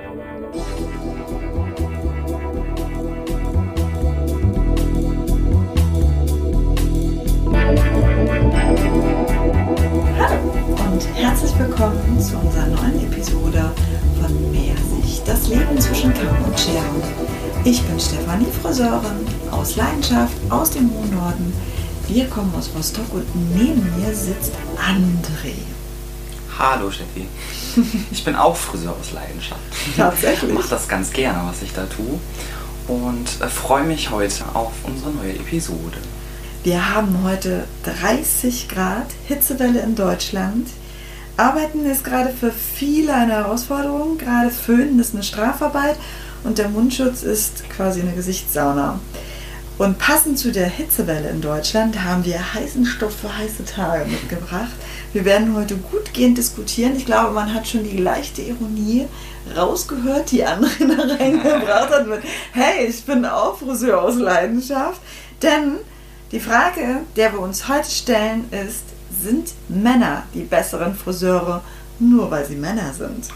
und herzlich willkommen zu unserer neuen Episode von Meersicht, das Leben zwischen Kamm und Schere. Ich bin Stefanie Friseurin aus Leidenschaft aus dem hohen Norden. Wir kommen aus Rostock und neben mir sitzt André. Hallo Steffi. Ich bin auch Friseur aus Leidenschaft. Tatsächlich. Ich mache das ganz gerne, was ich da tue. Und äh, freue mich heute auf unsere neue Episode. Wir haben heute 30 Grad Hitzewelle in Deutschland. Arbeiten ist gerade für viele eine Herausforderung. Gerade Föhnen ist eine Strafarbeit und der Mundschutz ist quasi eine Gesichtssauna. Und passend zu der Hitzewelle in Deutschland haben wir heißen Stoff für heiße Tage mitgebracht. Wir werden heute gutgehend diskutieren. Ich glaube, man hat schon die leichte Ironie rausgehört, die André da reingebracht hat mit Hey, ich bin auch Friseur aus Leidenschaft. Denn die Frage, der wir uns heute stellen, ist, sind Männer die besseren Friseure, nur weil sie Männer sind?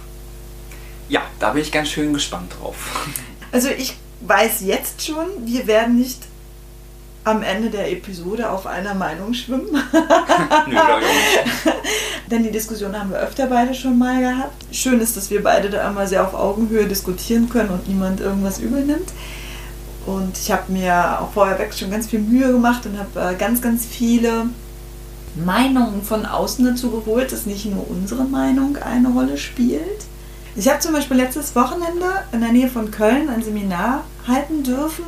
Ja, da bin ich ganz schön gespannt drauf. Also ich weiß jetzt schon, wir werden nicht am Ende der Episode auf einer Meinung schwimmen. Nö. Denn die Diskussion haben wir öfter beide schon mal gehabt. Schön ist, dass wir beide da immer sehr auf Augenhöhe diskutieren können und niemand irgendwas übernimmt. Und ich habe mir auch vorher schon ganz viel Mühe gemacht und habe äh, ganz, ganz viele Meinungen von außen dazu geholt, dass nicht nur unsere Meinung eine Rolle spielt. Ich habe zum Beispiel letztes Wochenende in der Nähe von Köln ein Seminar halten dürfen.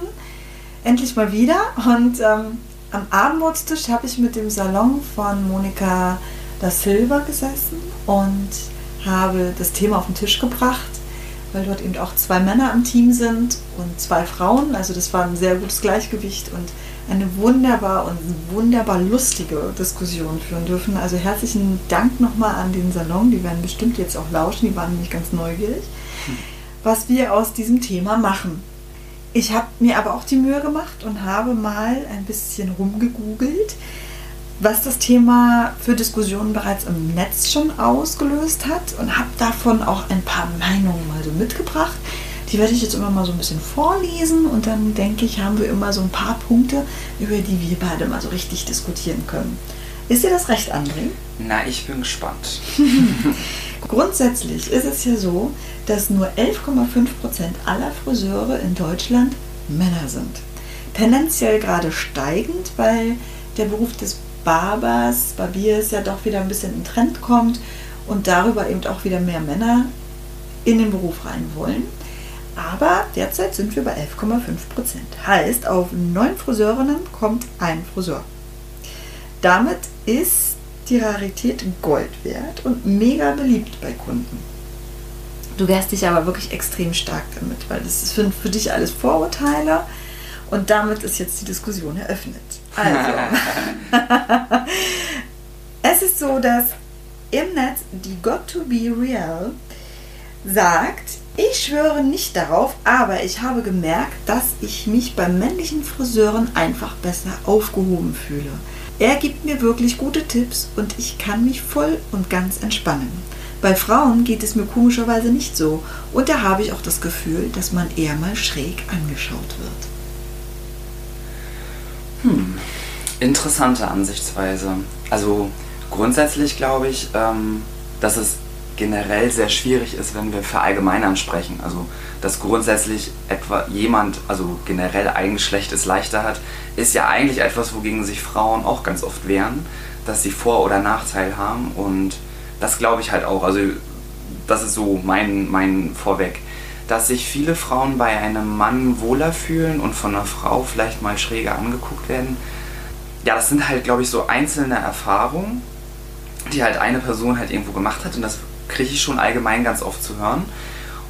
Endlich mal wieder. Und ähm, am Abendbrotstisch habe ich mit dem Salon von Monika da Silva gesessen und habe das Thema auf den Tisch gebracht, weil dort eben auch zwei Männer im Team sind und zwei Frauen. Also das war ein sehr gutes Gleichgewicht und eine wunderbar und wunderbar lustige Diskussion führen dürfen. Also herzlichen Dank nochmal an den Salon. Die werden bestimmt jetzt auch lauschen. Die waren nämlich ganz neugierig, was wir aus diesem Thema machen. Ich habe mir aber auch die Mühe gemacht und habe mal ein bisschen rumgegoogelt, was das Thema für Diskussionen bereits im Netz schon ausgelöst hat und habe davon auch ein paar Meinungen mal so mitgebracht. Die werde ich jetzt immer mal so ein bisschen vorlesen und dann denke ich, haben wir immer so ein paar Punkte, über die wir beide mal so richtig diskutieren können. Ist dir das recht, André? Na, ich bin gespannt. Grundsätzlich ist es ja so, dass nur 11,5% aller Friseure in Deutschland Männer sind. Tendenziell gerade steigend, weil der Beruf des Barbers, Barbiers ja doch wieder ein bisschen in Trend kommt und darüber eben auch wieder mehr Männer in den Beruf rein wollen. Aber derzeit sind wir bei 11,5%. Heißt, auf neun Friseurinnen kommt ein Friseur. Damit ist die Rarität Gold wert und mega beliebt bei Kunden. Du wehrst dich aber wirklich extrem stark damit, weil das sind für dich alles Vorurteile und damit ist jetzt die Diskussion eröffnet. Also, es ist so, dass im Netz die Got to Be Real sagt, ich schwöre nicht darauf, aber ich habe gemerkt, dass ich mich bei männlichen Friseuren einfach besser aufgehoben fühle. Er gibt mir wirklich gute Tipps und ich kann mich voll und ganz entspannen. Bei Frauen geht es mir komischerweise nicht so und da habe ich auch das Gefühl, dass man eher mal schräg angeschaut wird. Hm, interessante Ansichtsweise. Also grundsätzlich glaube ich, ähm, dass es generell sehr schwierig ist, wenn wir verallgemeinern sprechen. Also dass grundsätzlich etwa jemand, also generell ein Geschlecht es leichter hat, ist ja eigentlich etwas, wogegen sich Frauen auch ganz oft wehren, dass sie Vor- oder Nachteil haben und das glaube ich halt auch. Also das ist so mein, mein Vorweg. Dass sich viele Frauen bei einem Mann wohler fühlen und von einer Frau vielleicht mal schräger angeguckt werden. Ja, das sind halt, glaube ich, so einzelne Erfahrungen, die halt eine Person halt irgendwo gemacht hat und das kriege ich schon allgemein ganz oft zu hören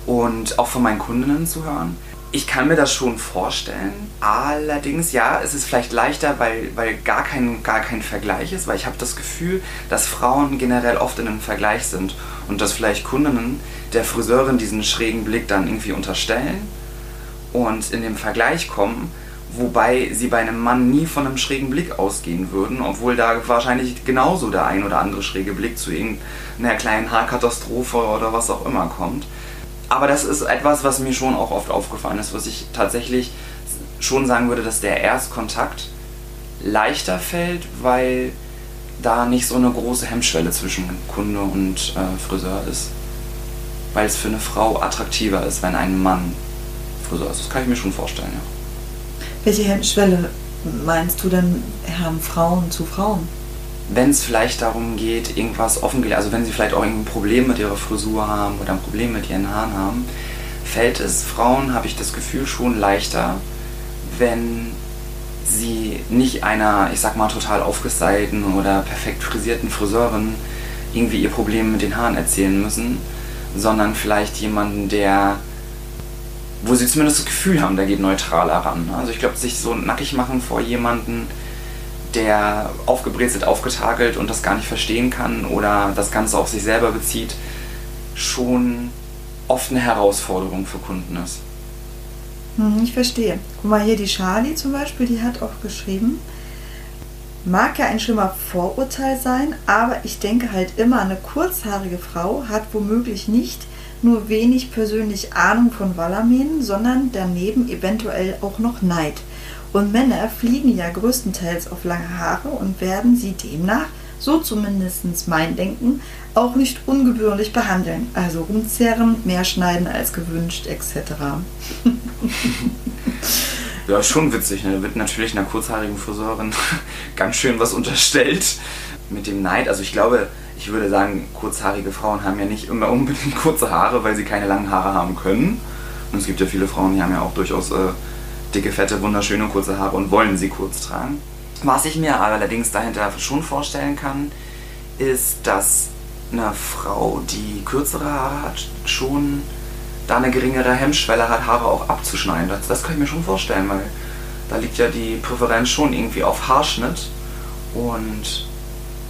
und auch von meinen Kundinnen zu hören. Ich kann mir das schon vorstellen. Allerdings, ja, es ist vielleicht leichter, weil, weil gar, kein, gar kein Vergleich ist, weil ich habe das Gefühl, dass Frauen generell oft in einem Vergleich sind und dass vielleicht Kundinnen der Friseurin diesen schrägen Blick dann irgendwie unterstellen und in den Vergleich kommen, wobei sie bei einem Mann nie von einem schrägen Blick ausgehen würden, obwohl da wahrscheinlich genauso der ein oder andere schräge Blick zu irgendeiner kleinen Haarkatastrophe oder was auch immer kommt. aber das ist etwas, was mir schon auch oft aufgefallen ist, was ich tatsächlich schon sagen würde, dass der Erstkontakt leichter fällt, weil da nicht so eine große Hemmschwelle zwischen Kunde und äh, Friseur ist. Weil es für eine Frau attraktiver ist, wenn ein Mann Friseur ist. Das kann ich mir schon vorstellen, ja. Welche Hemmschwelle meinst du denn haben Frauen zu Frauen? Wenn es vielleicht darum geht, irgendwas offengelegt, also wenn sie vielleicht auch ein Problem mit ihrer Frisur haben oder ein Problem mit ihren Haaren haben, fällt es Frauen, habe ich das Gefühl, schon leichter, wenn sie nicht einer, ich sag mal, total aufgestylten oder perfekt frisierten Friseurin irgendwie ihr Problem mit den Haaren erzählen müssen, sondern vielleicht jemanden, der, wo sie zumindest das Gefühl haben, der geht neutraler ran. Also ich glaube, sich so nackig machen vor jemanden, der aufgebrezelt, aufgetakelt und das gar nicht verstehen kann oder das Ganze auf sich selber bezieht, schon oft eine Herausforderung für Kunden ist. Hm, ich verstehe. Guck mal hier, die Charlie zum Beispiel, die hat auch geschrieben, mag ja ein schlimmer Vorurteil sein, aber ich denke halt immer, eine kurzhaarige Frau hat womöglich nicht nur wenig persönlich Ahnung von Wallermähen, sondern daneben eventuell auch noch Neid. Und Männer fliegen ja größtenteils auf lange Haare und werden sie demnach, so zumindest mein Denken, auch nicht ungebührlich behandeln. Also rumzerren, mehr schneiden als gewünscht, etc. ja, schon witzig. Ne? Da wird natürlich einer kurzhaarigen Friseurin ganz schön was unterstellt. Mit dem Neid, also ich glaube, ich würde sagen, kurzhaarige Frauen haben ja nicht immer unbedingt kurze Haare, weil sie keine langen Haare haben können. Und es gibt ja viele Frauen, die haben ja auch durchaus äh, dicke, fette, wunderschöne kurze Haare und wollen sie kurz tragen. Was ich mir allerdings dahinter schon vorstellen kann, ist, dass eine Frau, die kürzere Haare hat, schon da eine geringere Hemmschwelle hat, Haare auch abzuschneiden. Das, das kann ich mir schon vorstellen, weil da liegt ja die Präferenz schon irgendwie auf Haarschnitt und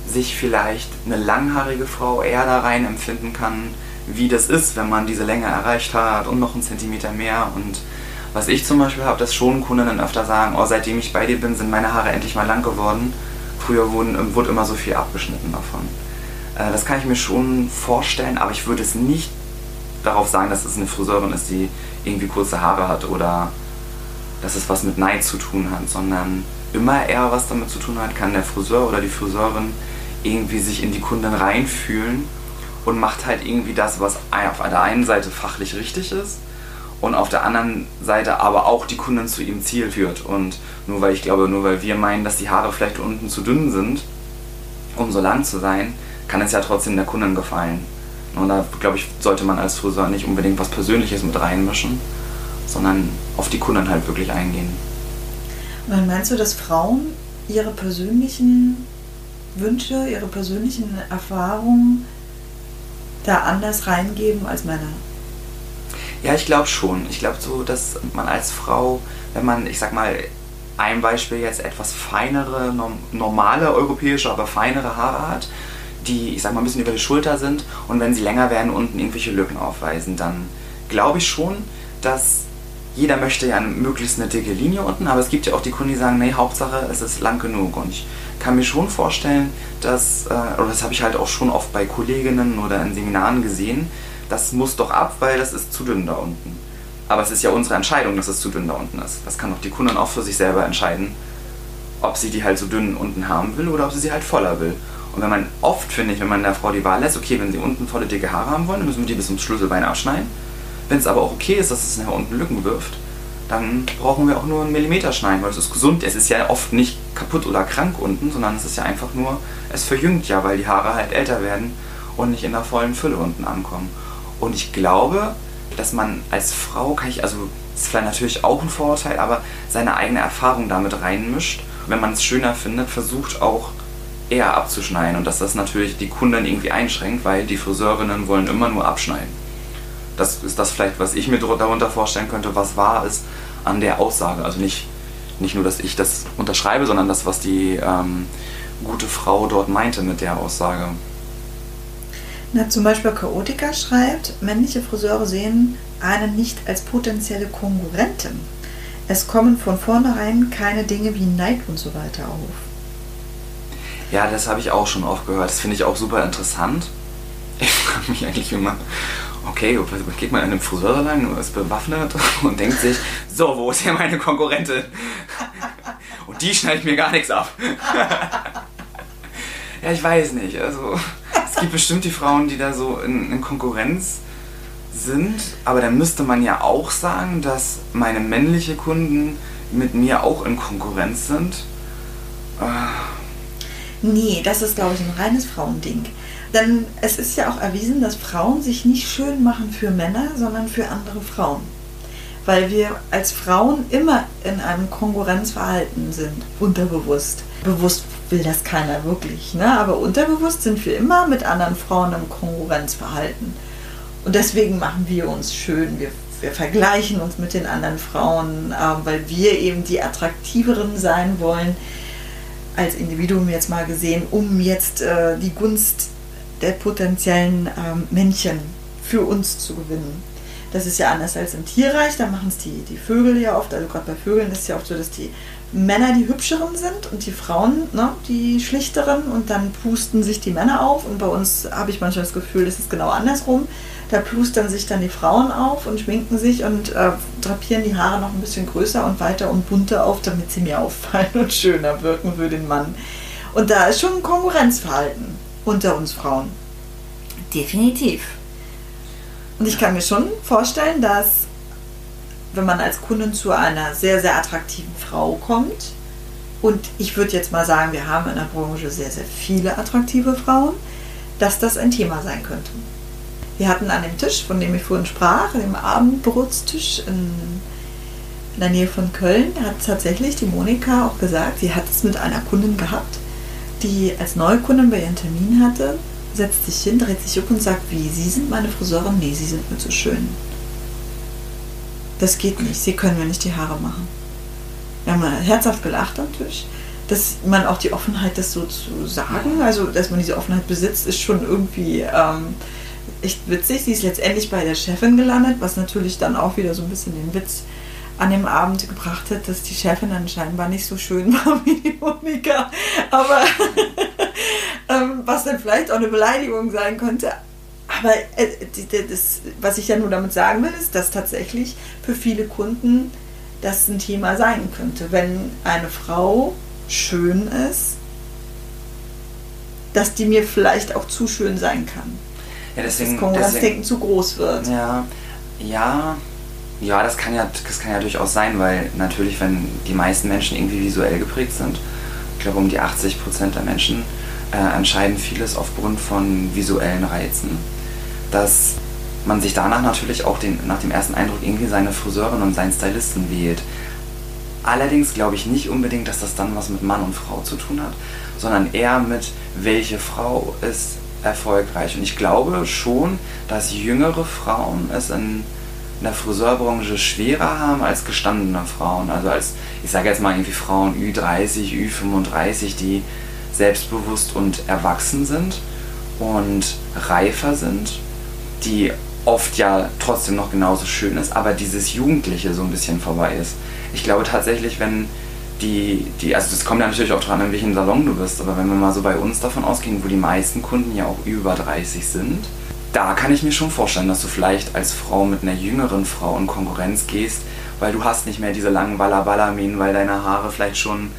sich vielleicht eine langhaarige Frau eher da rein empfinden kann, wie das ist, wenn man diese Länge erreicht hat und noch einen Zentimeter mehr. Und was ich zum Beispiel habe, dass schon Kundinnen öfter sagen, oh, seitdem ich bei dir bin, sind meine Haare endlich mal lang geworden. Früher wurden, wurde immer so viel abgeschnitten davon. Äh, das kann ich mir schon vorstellen, aber ich würde es nicht darauf sagen, dass es eine Friseurin ist, die irgendwie kurze Haare hat oder dass es was mit Neid zu tun hat, sondern immer eher was damit zu tun hat, kann der Friseur oder die Friseurin irgendwie sich in die Kunden reinfühlen und macht halt irgendwie das, was auf der einen Seite fachlich richtig ist und auf der anderen Seite aber auch die Kunden zu ihrem Ziel führt. Und nur weil ich glaube, nur weil wir meinen, dass die Haare vielleicht unten zu dünn sind, um so lang zu sein, kann es ja trotzdem der Kunden gefallen. Und da, glaube ich, sollte man als Friseur nicht unbedingt was Persönliches mit reinmischen, sondern auf die Kunden halt wirklich eingehen. Dann meinst du, dass Frauen ihre persönlichen Wünsche, ihre persönlichen Erfahrungen da anders reingeben als Männer? Ja, ich glaube schon. Ich glaube so, dass man als Frau, wenn man, ich sag mal, ein Beispiel jetzt etwas feinere, normale europäische, aber feinere Haare hat, die, ich sag mal, ein bisschen über die Schulter sind und wenn sie länger werden, unten irgendwelche Lücken aufweisen, dann glaube ich schon, dass jeder möchte ja möglichst eine dicke Linie unten, aber es gibt ja auch die Kunden, die sagen, nee, Hauptsache es ist lang genug. Und ich kann mir schon vorstellen, dass, äh, oder das habe ich halt auch schon oft bei Kolleginnen oder in Seminaren gesehen, das muss doch ab, weil das ist zu dünn da unten. Aber es ist ja unsere Entscheidung, dass es zu dünn da unten ist. Das kann doch die Kundin auch für sich selber entscheiden, ob sie die halt so dünn unten haben will oder ob sie sie halt voller will. Und wenn man oft, finde ich, wenn man der Frau die Wahl lässt, okay, wenn sie unten volle dicke Haare haben wollen, dann müssen wir die bis zum Schlüsselbein abschneiden. Wenn es aber auch okay ist, dass es nachher unten Lücken wirft, dann brauchen wir auch nur einen Millimeter schneiden, weil es ist gesund. Es ist ja oft nicht kaputt oder krank unten, sondern es ist ja einfach nur, es verjüngt ja, weil die Haare halt älter werden und nicht in der vollen Fülle unten ankommen. Und ich glaube, dass man als Frau, kann ich, also ist vielleicht natürlich auch ein Vorurteil, aber seine eigene Erfahrung damit reinmischt. Wenn man es schöner findet, versucht auch eher abzuschneiden und dass das natürlich die Kunden irgendwie einschränkt, weil die Friseurinnen wollen immer nur abschneiden. Das ist das vielleicht, was ich mir darunter vorstellen könnte, was wahr ist an der Aussage. Also nicht, nicht nur, dass ich das unterschreibe, sondern das, was die ähm, gute Frau dort meinte mit der Aussage. Na, zum Beispiel Chaotica schreibt, männliche Friseure sehen einen nicht als potenzielle Konkurrenten. Es kommen von vornherein keine Dinge wie Neid und so weiter auf. Ja, das habe ich auch schon oft gehört. Das finde ich auch super interessant. Ich frage mich eigentlich immer, okay, geht man an einem Friseur lang ist bewaffnet und denkt sich, so, wo ist hier meine Konkurrentin? Und die schneidet mir gar nichts ab. ja, ich weiß nicht. Also, es gibt bestimmt die Frauen, die da so in, in Konkurrenz sind, aber dann müsste man ja auch sagen, dass meine männliche Kunden mit mir auch in Konkurrenz sind. Äh. Nee, das ist, glaube ich, ein reines Frauending. Denn es ist ja auch erwiesen, dass Frauen sich nicht schön machen für Männer, sondern für andere Frauen. Weil wir als Frauen immer in einem Konkurrenzverhalten sind, unterbewusst. Bewusst will das keiner wirklich, ne? aber unterbewusst sind wir immer mit anderen Frauen im Konkurrenzverhalten. Und deswegen machen wir uns schön. Wir, wir vergleichen uns mit den anderen Frauen, äh, weil wir eben die attraktiveren sein wollen, als Individuum jetzt mal gesehen, um jetzt äh, die Gunst der potenziellen ähm, Männchen für uns zu gewinnen. Das ist ja anders als im Tierreich, da machen es die, die Vögel ja oft, also gerade bei Vögeln ist es ja oft so, dass die Männer die hübscheren sind und die Frauen ne, die schlichteren und dann pusten sich die Männer auf und bei uns habe ich manchmal das Gefühl, das ist genau andersrum. Da plustern sich dann die Frauen auf und schminken sich und äh, drapieren die Haare noch ein bisschen größer und weiter und bunter auf, damit sie mehr auffallen und schöner wirken für den Mann. Und da ist schon ein Konkurrenzverhalten unter uns Frauen. Definitiv. Und ich kann mir schon vorstellen, dass wenn man als Kundin zu einer sehr, sehr attraktiven Frau kommt, und ich würde jetzt mal sagen, wir haben in der Branche sehr, sehr viele attraktive Frauen, dass das ein Thema sein könnte. Wir hatten an dem Tisch, von dem ich vorhin sprach, dem Abendbrotstisch in, in der Nähe von Köln, hat tatsächlich die Monika auch gesagt, sie hat es mit einer Kundin gehabt, die als Neukundin bei ihren Termin hatte, setzt sich hin, dreht sich um und sagt, wie, Sie sind meine Friseurin? Nee, Sie sind mir zu schön. Das geht nicht, Sie können mir nicht die Haare machen. Wir haben herzhaft gelacht am Tisch. Dass man auch die Offenheit, das so zu sagen, also dass man diese Offenheit besitzt, ist schon irgendwie ähm, echt witzig. Sie ist letztendlich bei der Chefin gelandet, was natürlich dann auch wieder so ein bisschen den Witz an dem Abend gebracht hat, dass die Chefin dann scheinbar nicht so schön war wie die Monika. Aber ähm, was dann vielleicht auch eine Beleidigung sein könnte. Aber äh, das, was ich ja nur damit sagen will, ist, dass tatsächlich für viele Kunden das ein Thema sein könnte. Wenn eine Frau schön ist, dass die mir vielleicht auch zu schön sein kann. Ja, deswegen, das Konkurrenzdenken zu groß wird. Ja, ja, ja, das kann ja, das kann ja durchaus sein, weil natürlich, wenn die meisten Menschen irgendwie visuell geprägt sind, ich glaube um die 80 Prozent der Menschen äh, entscheiden vieles aufgrund von visuellen Reizen, dass man sich danach natürlich auch den, nach dem ersten Eindruck irgendwie seine Friseurin und seinen Stylisten wählt. Allerdings glaube ich nicht unbedingt, dass das dann was mit Mann und Frau zu tun hat, sondern eher mit, welche Frau ist erfolgreich. Und ich glaube schon, dass jüngere Frauen es in in der Friseurbranche schwerer haben als gestandene Frauen. Also als, ich sage jetzt mal irgendwie Frauen Ü30, Ü35, die selbstbewusst und erwachsen sind und reifer sind, die oft ja trotzdem noch genauso schön ist, aber dieses Jugendliche so ein bisschen vorbei ist. Ich glaube tatsächlich, wenn die, die also das kommt ja natürlich auch dran, in welchem Salon du bist, aber wenn wir mal so bei uns davon ausgehen, wo die meisten Kunden ja auch über 30 sind, da kann ich mir schon vorstellen, dass du vielleicht als Frau mit einer jüngeren Frau in Konkurrenz gehst, weil du hast nicht mehr diese langen Walla-Walla-Mähen, weil deine Haare vielleicht schon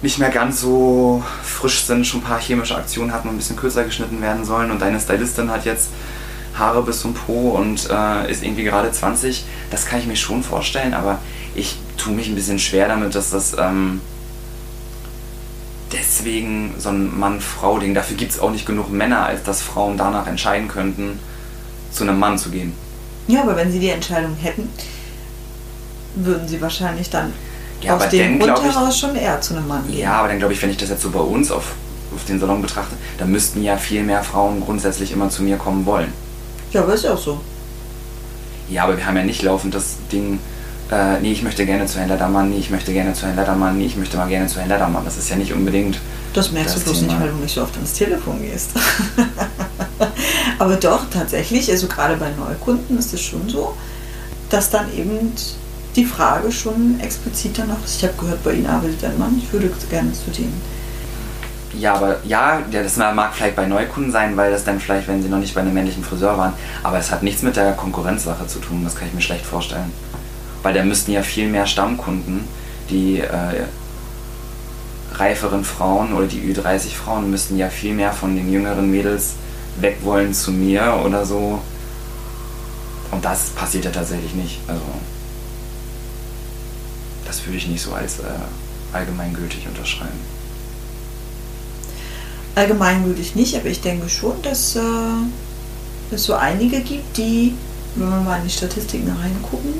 nicht mehr ganz so frisch sind, schon ein paar chemische Aktionen hatten und ein bisschen kürzer geschnitten werden sollen und deine Stylistin hat jetzt Haare bis zum Po und äh, ist irgendwie gerade 20. Das kann ich mir schon vorstellen, aber ich tue mich ein bisschen schwer damit, dass das ähm, deswegen so ein Mann-Frau-Ding. Dafür gibt es auch nicht genug Männer, als dass Frauen danach entscheiden könnten, zu einem Mann zu gehen. Ja, aber wenn sie die Entscheidung hätten, würden sie wahrscheinlich dann ja, aus dem Grund heraus schon eher zu einem Mann gehen. Ja, aber dann glaube ich, wenn ich das jetzt so bei uns auf, auf den Salon betrachte, dann müssten ja viel mehr Frauen grundsätzlich immer zu mir kommen wollen. Ja, aber ist ja auch so. Ja, aber wir haben ja nicht laufend das Ding, äh, nee, ich möchte gerne zu Herrn Ledermann, nee, ich möchte gerne zu Herrn Ledermann, nee, ich möchte mal gerne zu Herrn Ledermann. Das ist ja nicht unbedingt. Das merkst das du bloß Thema. nicht, weil du nicht so oft ans Telefon gehst. Aber doch, tatsächlich, also gerade bei Neukunden ist es schon so, dass dann eben die Frage schon explizit danach ist. Ich habe gehört, bei Ihnen arbeitet ein Mann, ich würde gerne zu denen. Ja, aber ja, ja, das mag vielleicht bei Neukunden sein, weil das dann vielleicht, wenn sie noch nicht bei einem männlichen Friseur waren, aber es hat nichts mit der Konkurrenzsache zu tun, das kann ich mir schlecht vorstellen. Weil da müssten ja viel mehr Stammkunden, die äh, reiferen Frauen oder die Ü30-Frauen müssten ja viel mehr von den jüngeren Mädels weg wollen zu mir oder so. Und das passiert ja tatsächlich nicht. Also, das würde ich nicht so als äh, allgemeingültig unterschreiben. Allgemeingültig nicht, aber ich denke schon, dass äh, es so einige gibt, die, wenn wir mal in die Statistiken reingucken,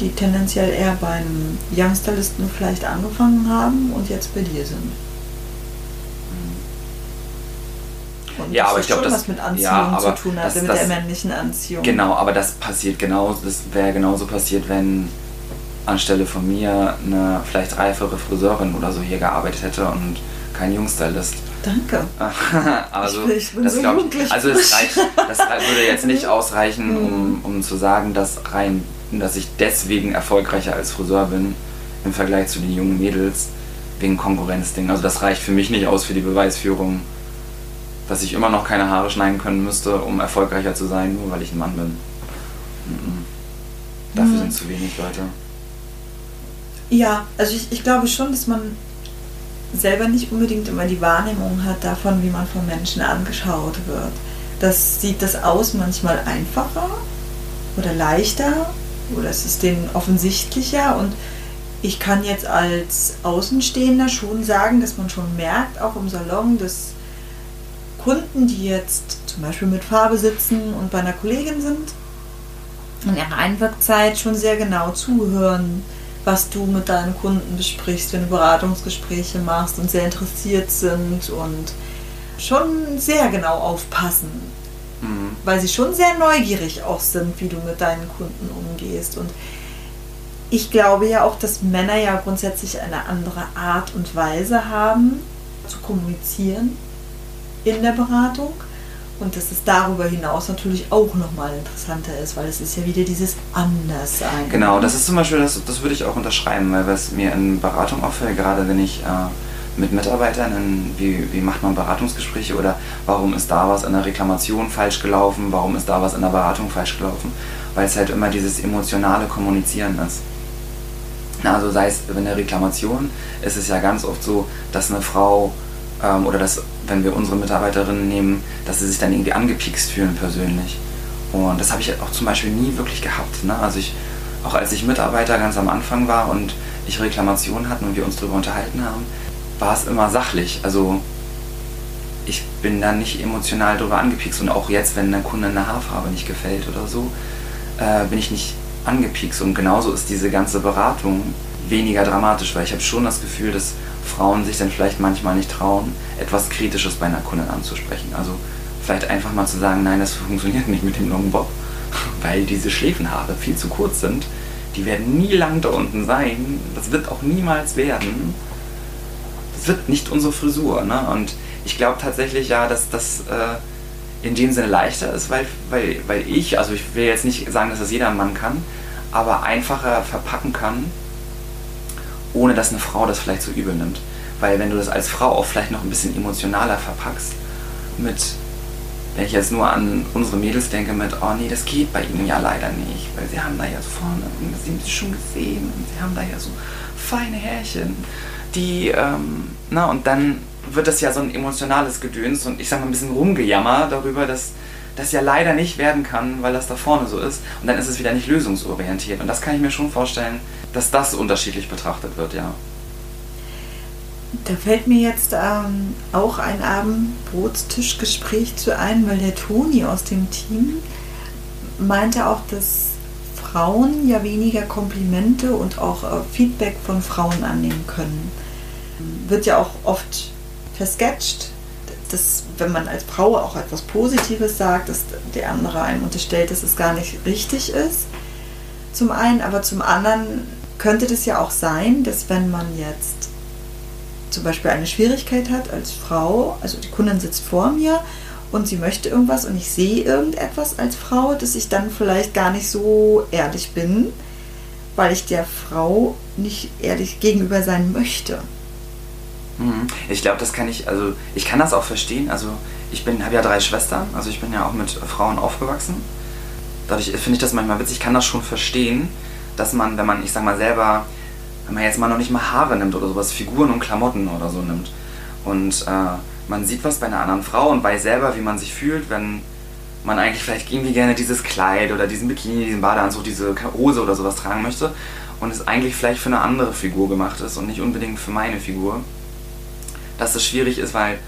die tendenziell eher beim Youngsterlisten vielleicht angefangen haben und jetzt bei dir sind. Und Ja, das aber ich glaube, das- was mit Anziehung ja, aber zu tun hat, das- mit das- der männlichen Anziehung. Genau, aber das passiert genau, das wäre genauso passiert, wenn anstelle von mir eine vielleicht reifere Friseurin oder so hier gearbeitet hätte und kein Jungstylist. Danke. also, Ich ich bin das so jugendlich. Also es reicht, das würde jetzt nicht ausreichen, um, um zu sagen, dass rein, dass ich deswegen erfolgreicher als Friseur bin im Vergleich zu den jungen Mädels wegen Konkurrenzding. Also das reicht für mich nicht aus für die Beweisführung, dass ich immer noch keine Haare schneiden können müsste, um erfolgreicher zu sein, nur weil ich ein Mann bin. Mhm. Dafür Mhm. sind zu wenig Leute. Ja, also ich, ich glaube schon, dass man selber nicht unbedingt immer die Wahrnehmung hat davon, wie man von Menschen angeschaut wird. Das sieht das aus manchmal einfacher oder leichter oder es ist denen offensichtlicher. Und ich kann jetzt als Außenstehender schon sagen, dass man schon merkt, auch im Salon, dass Kunden, die jetzt zum Beispiel mit Farbe sitzen und bei einer Kollegin sind, in ihrer Einwirkzeit schon sehr genau zuhören, was du mit deinen Kunden besprichst, wenn du Beratungsgespräche machst und sehr interessiert sind und schon sehr genau aufpassen, Mhm. weil sie schon sehr neugierig auch sind, wie du mit deinen Kunden umgehst. Und ich glaube ja auch, dass Männer ja grundsätzlich eine andere Art und Weise haben, zu kommunizieren in der Beratung. Und dass es darüber hinaus natürlich auch nochmal interessanter ist, weil es ist ja wieder dieses Anderssein. Genau, das ist zum Beispiel, das, das würde ich auch unterschreiben, weil was mir in Beratung auffällt, gerade wenn ich äh, mit Mitarbeitern, in, wie, wie macht man Beratungsgespräche oder warum ist da was an der Reklamation falsch gelaufen, warum ist da was in der Beratung falsch gelaufen, weil es halt immer dieses emotionale Kommunizieren ist. Also sei es in der Reklamation, ist es ja ganz oft so, dass eine Frau ähm, oder dass, wenn wir unsere Mitarbeiterinnen nehmen, dass sie sich dann irgendwie angepiekst fühlen persönlich. Und das habe ich auch zum Beispiel nie wirklich gehabt. Ne? Also ich, auch als ich Mitarbeiter ganz am Anfang war und ich Reklamationen hatten und wir uns darüber unterhalten haben, war es immer sachlich. Also ich bin da nicht emotional darüber angepiekst und auch jetzt, wenn der Kunde eine Haarfarbe nicht gefällt oder so, äh, bin ich nicht angepiekst. Und genauso ist diese ganze Beratung weniger dramatisch, weil ich habe schon das Gefühl, dass Frauen sich dann vielleicht manchmal nicht trauen, etwas Kritisches bei einer Kundin anzusprechen. Also vielleicht einfach mal zu sagen, nein, das funktioniert nicht mit dem Long Bob, weil diese Schläfenhaare viel zu kurz sind. Die werden nie lang da unten sein. Das wird auch niemals werden. Wird nicht unsere Frisur. Ne? Und ich glaube tatsächlich ja, dass das äh, in dem Sinne leichter ist, weil, weil, weil ich, also ich will jetzt nicht sagen, dass das jeder Mann kann, aber einfacher verpacken kann, ohne dass eine Frau das vielleicht so übel nimmt. Weil wenn du das als Frau auch vielleicht noch ein bisschen emotionaler verpackst, mit, wenn ich jetzt nur an unsere Mädels denke, mit, oh nee, das geht bei ihnen ja leider nicht, weil sie haben da ja so vorne, sie haben sie schon gesehen, und sie haben da ja so feine Härchen, die, ähm, na, und dann wird das ja so ein emotionales Gedöns und ich sag mal ein bisschen rumgejammer darüber, dass das ja leider nicht werden kann, weil das da vorne so ist. Und dann ist es wieder nicht lösungsorientiert. Und das kann ich mir schon vorstellen, dass das unterschiedlich betrachtet wird, ja. Da fällt mir jetzt ähm, auch ein Abendbrotstischgespräch zu ein, weil der Toni aus dem Team meinte auch, dass Frauen ja weniger Komplimente und auch äh, Feedback von Frauen annehmen können. Wird ja auch oft versketcht, dass wenn man als Frau auch etwas Positives sagt, dass der andere einem unterstellt, dass es gar nicht richtig ist. Zum einen, aber zum anderen könnte das ja auch sein, dass wenn man jetzt zum Beispiel eine Schwierigkeit hat als Frau, also die Kundin sitzt vor mir und sie möchte irgendwas und ich sehe irgendetwas als Frau, dass ich dann vielleicht gar nicht so ehrlich bin, weil ich der Frau nicht ehrlich gegenüber sein möchte. Mhm. Ich glaube, das kann ich, also ich kann das auch verstehen. Also ich habe ja drei Schwestern, also ich bin ja auch mit Frauen aufgewachsen. Dadurch finde ich das manchmal witzig, ich kann das schon verstehen, dass man, wenn man, ich sag mal selber, wenn man jetzt mal noch nicht mal Haare nimmt oder sowas, Figuren und Klamotten oder so nimmt und äh, man sieht was bei einer anderen Frau und weiß selber, wie man sich fühlt, wenn man eigentlich vielleicht irgendwie gerne dieses Kleid oder diesen Bikini, diesen Badeanzug, diese Hose oder sowas tragen möchte und es eigentlich vielleicht für eine andere Figur gemacht ist und nicht unbedingt für meine Figur. Dass das schwierig ist, weil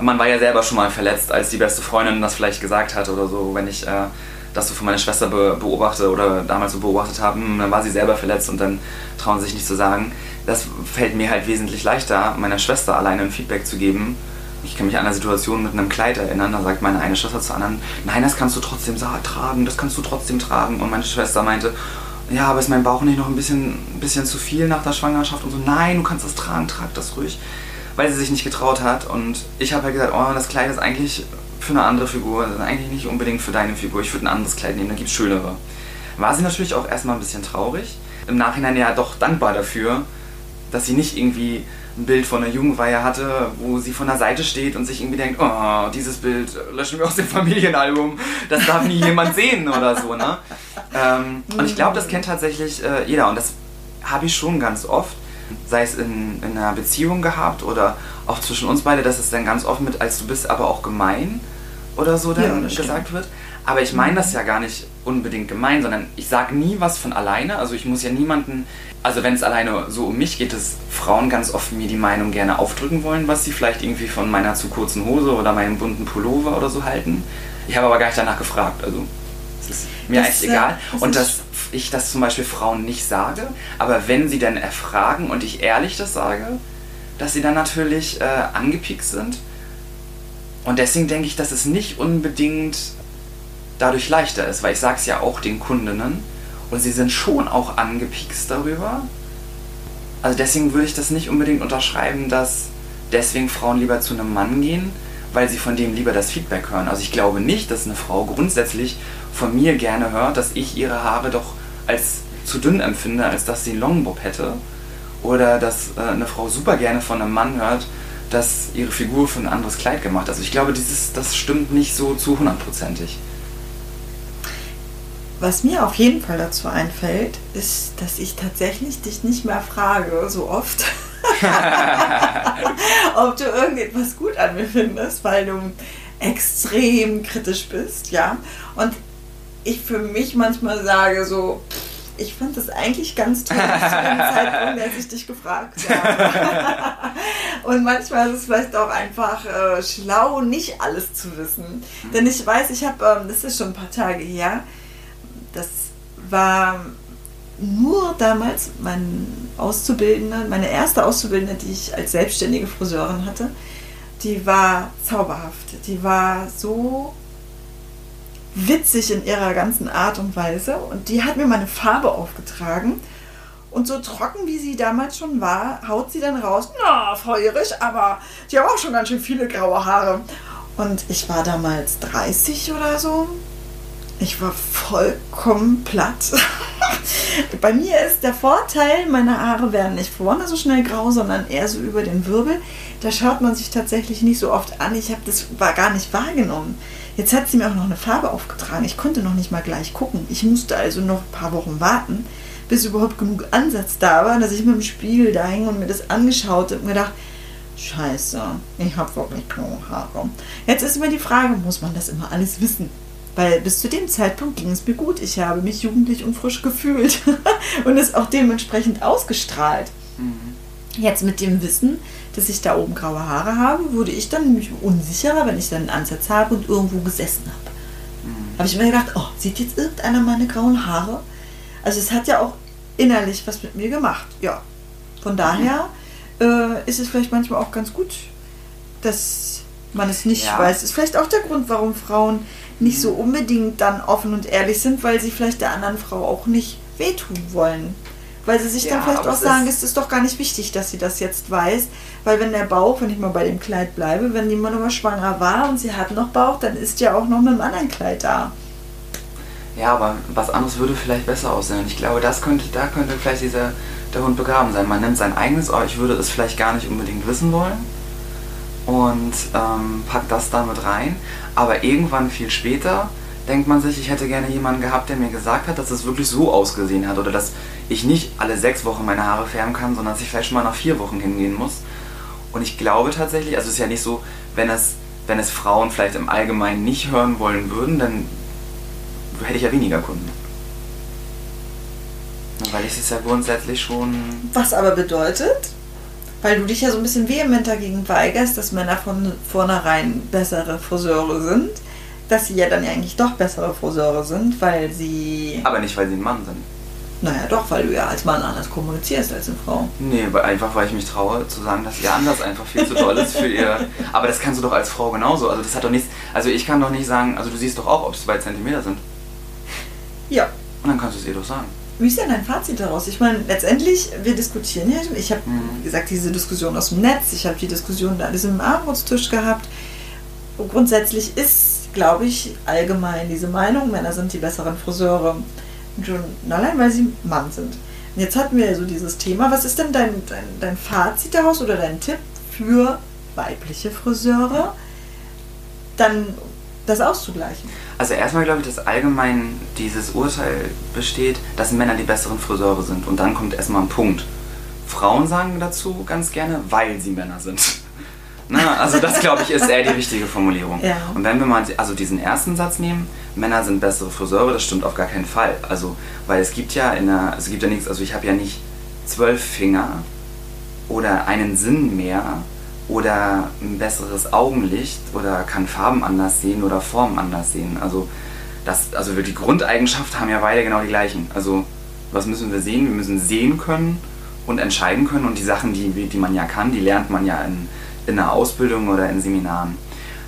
man war ja selber schon mal verletzt, als die beste Freundin das vielleicht gesagt hat oder so, wenn ich äh, das so von meiner Schwester be beobachte oder damals so beobachtet habe, hm, dann war sie selber verletzt und dann trauen sie sich nicht zu sagen. Das fällt mir halt wesentlich leichter, meiner Schwester alleine ein Feedback zu geben. Ich kann mich an eine Situation mit einem Kleid erinnern, da sagt meine eine Schwester zur anderen, nein, das kannst du trotzdem tragen, das kannst du trotzdem tragen. Und meine Schwester meinte, ja, aber ist mein Bauch nicht noch ein bisschen, ein bisschen zu viel nach der Schwangerschaft? Und so, nein, du kannst das tragen, trag das ruhig. Weil sie sich nicht getraut hat. Und ich habe halt gesagt, oh, das Kleid ist eigentlich für eine andere Figur, ist eigentlich nicht unbedingt für deine Figur. Ich würde ein anderes Kleid nehmen, da gibt es schönere. War sie natürlich auch erstmal ein bisschen traurig. Im Nachhinein ja doch dankbar dafür, dass sie nicht irgendwie ein Bild von einer Jugendweihe hatte, wo sie von der Seite steht und sich irgendwie denkt, oh, dieses Bild löschen wir aus dem Familienalbum, das darf nie jemand sehen oder so, ne? Ähm, und ich glaube, das kennt tatsächlich äh, jeder und das habe ich schon ganz oft, sei es in, in, einer Beziehung gehabt oder auch zwischen uns beide, dass es dann ganz oft mit, als du bist aber auch gemein oder so dann ja, gesagt wird. Aber ich meine das ja gar nicht unbedingt gemein, sondern ich sage nie was von alleine. Also ich muss ja niemanden, also wenn es alleine so um mich geht, dass Frauen ganz oft mir die Meinung gerne aufdrücken wollen, was sie vielleicht irgendwie von meiner zu kurzen Hose oder meinem bunten Pullover oder so halten. Ich habe aber gar nicht danach gefragt. Also es ist mir das, eigentlich äh, egal. Das Und dass ich das zum Beispiel Frauen nicht sage, aber wenn sie dann erfragen und ich ehrlich das sage, dass sie dann natürlich äh, angepiekt sind. Und deswegen denke ich, dass es nicht unbedingt dadurch leichter ist, weil ich sage es ja auch den Kundinnen und sie sind schon auch angepiekst darüber. Also deswegen würde ich das nicht unbedingt unterschreiben, dass deswegen Frauen lieber zu einem Mann gehen, weil sie von dem lieber das Feedback hören. Also ich glaube nicht, dass eine Frau grundsätzlich von mir gerne hört, dass ich ihre Haare doch als zu dünn empfinde, als dass sie einen Longbob hätte. Oder dass äh, eine Frau super gerne von einem Mann hört, dass ihre Figur für ein anderes Kleid gemacht ist. Also ich glaube, dieses, das stimmt nicht so zu hundertprozentig. Was mir auf jeden Fall dazu einfällt, ist, dass ich tatsächlich dich nicht mehr frage, so oft, ob du irgendetwas gut an mir findest, weil du extrem kritisch bist, ja. Und ich für mich manchmal sage so, ich fand das eigentlich ganz toll zu dem Zeitpunkt, als ich dich gefragt habe. Und manchmal ist es vielleicht auch einfach äh, schlau, nicht alles zu wissen. Denn ich weiß, ich habe, ähm, das ist schon ein paar Tage her, das war nur damals mein Auszubildende, meine erste Auszubildende, die ich als selbstständige Friseurin hatte, die war zauberhaft. Die war so witzig in ihrer ganzen Art und Weise und die hat mir meine Farbe aufgetragen. Und so trocken wie sie damals schon war, haut sie dann raus, na, Frau Erich, aber die haben auch schon ganz schön viele graue Haare. Und ich war damals 30 oder so ich war vollkommen platt. Bei mir ist der Vorteil, meine Haare werden nicht vorne so schnell grau, sondern eher so über den Wirbel. Da schaut man sich tatsächlich nicht so oft an. Ich habe das gar nicht wahrgenommen. Jetzt hat sie mir auch noch eine Farbe aufgetragen. Ich konnte noch nicht mal gleich gucken. Ich musste also noch ein paar Wochen warten, bis überhaupt genug Ansatz da war, dass ich mit dem Spiegel da hing und mir das angeschaut habe und mir gedacht, Scheiße, ich habe wirklich graue Haare. Jetzt ist immer die Frage, muss man das immer alles wissen? Weil bis zu dem Zeitpunkt ging es mir gut. Ich habe mich jugendlich und frisch gefühlt und es auch dementsprechend ausgestrahlt. Mhm. Jetzt mit dem Wissen, dass ich da oben graue Haare habe, wurde ich dann nämlich unsicherer, wenn ich dann einen Ansatz habe und irgendwo gesessen habe. Mhm. Habe ich mir gedacht, oh, sieht jetzt irgendeiner meine grauen Haare? Also es hat ja auch innerlich was mit mir gemacht. Ja. Von daher mhm. äh, ist es vielleicht manchmal auch ganz gut, dass man es nicht ja. weiß. Das ist vielleicht auch der Grund, warum Frauen nicht so unbedingt dann offen und ehrlich sind, weil sie vielleicht der anderen Frau auch nicht wehtun wollen. Weil sie sich ja, dann vielleicht auch sagen, es ist doch gar nicht wichtig, dass sie das jetzt weiß. Weil wenn der Bauch, wenn ich mal bei dem Kleid bleibe, wenn jemand noch mal schwanger war und sie hat noch Bauch, dann ist ja auch noch mit einem anderen Kleid da. Ja, aber was anderes würde vielleicht besser aussehen. Ich glaube, das könnte, da könnte vielleicht dieser der Hund begraben sein. Man nimmt sein eigenes, aber ich würde es vielleicht gar nicht unbedingt wissen wollen und ähm, packt das damit rein. Aber irgendwann viel später denkt man sich, ich hätte gerne jemanden gehabt, der mir gesagt hat, dass es wirklich so ausgesehen hat oder dass ich nicht alle sechs Wochen meine Haare färben kann, sondern dass ich vielleicht schon mal nach vier Wochen hingehen muss. Und ich glaube tatsächlich, also es ist ja nicht so, wenn es, wenn es Frauen vielleicht im Allgemeinen nicht hören wollen würden, dann hätte ich ja weniger Kunden. Weil ich es ja grundsätzlich schon. Was aber bedeutet, weil du dich ja so ein bisschen vehement dagegen weigerst, dass Männer von vornherein bessere Friseure sind, dass sie ja dann ja eigentlich doch bessere Friseure sind, weil sie. Aber nicht, weil sie ein Mann sind. Naja, doch, weil du ja als Mann anders kommunizierst als eine Frau. Nee, einfach weil ich mich traue zu sagen, dass ihr anders einfach viel zu toll ist für ihr. Aber das kannst du doch als Frau genauso. Also das hat doch nichts. Also ich kann doch nicht sagen, also du siehst doch auch, ob es zwei Zentimeter sind. Ja. Und dann kannst du es ihr doch sagen. Wie ist denn dein Fazit daraus? Ich meine, letztendlich, wir diskutieren ja. Ich habe, Mhm. wie gesagt, diese Diskussion aus dem Netz, ich habe die Diskussion da an diesem Abendbrotstisch gehabt. Und grundsätzlich ist, glaube ich, allgemein diese Meinung, Männer sind die besseren Friseure. Und allein, weil sie Mann sind. Und jetzt hatten wir so dieses Thema. Was ist denn dein, dein, dein Fazit daraus oder dein Tipp für weibliche Friseure, dann das auszugleichen? Also erstmal glaube ich, dass allgemein dieses Urteil besteht, dass Männer die besseren Friseure sind. Und dann kommt erstmal ein Punkt. Frauen sagen dazu ganz gerne, weil sie Männer sind. Na, also das glaube ich ist eher die richtige Formulierung. Ja. Und wenn wir mal also diesen ersten Satz nehmen, Männer sind bessere Friseure, das stimmt auf gar keinen Fall. Also weil es gibt ja in der, es gibt ja nichts, also ich habe ja nicht zwölf Finger oder einen Sinn mehr oder ein besseres Augenlicht oder kann Farben anders sehen oder Formen anders sehen. Also das, also die Grundeigenschaften haben ja beide genau die gleichen. Also was müssen wir sehen? Wir müssen sehen können und entscheiden können und die Sachen, die, die man ja kann, die lernt man ja in, in einer Ausbildung oder in Seminaren.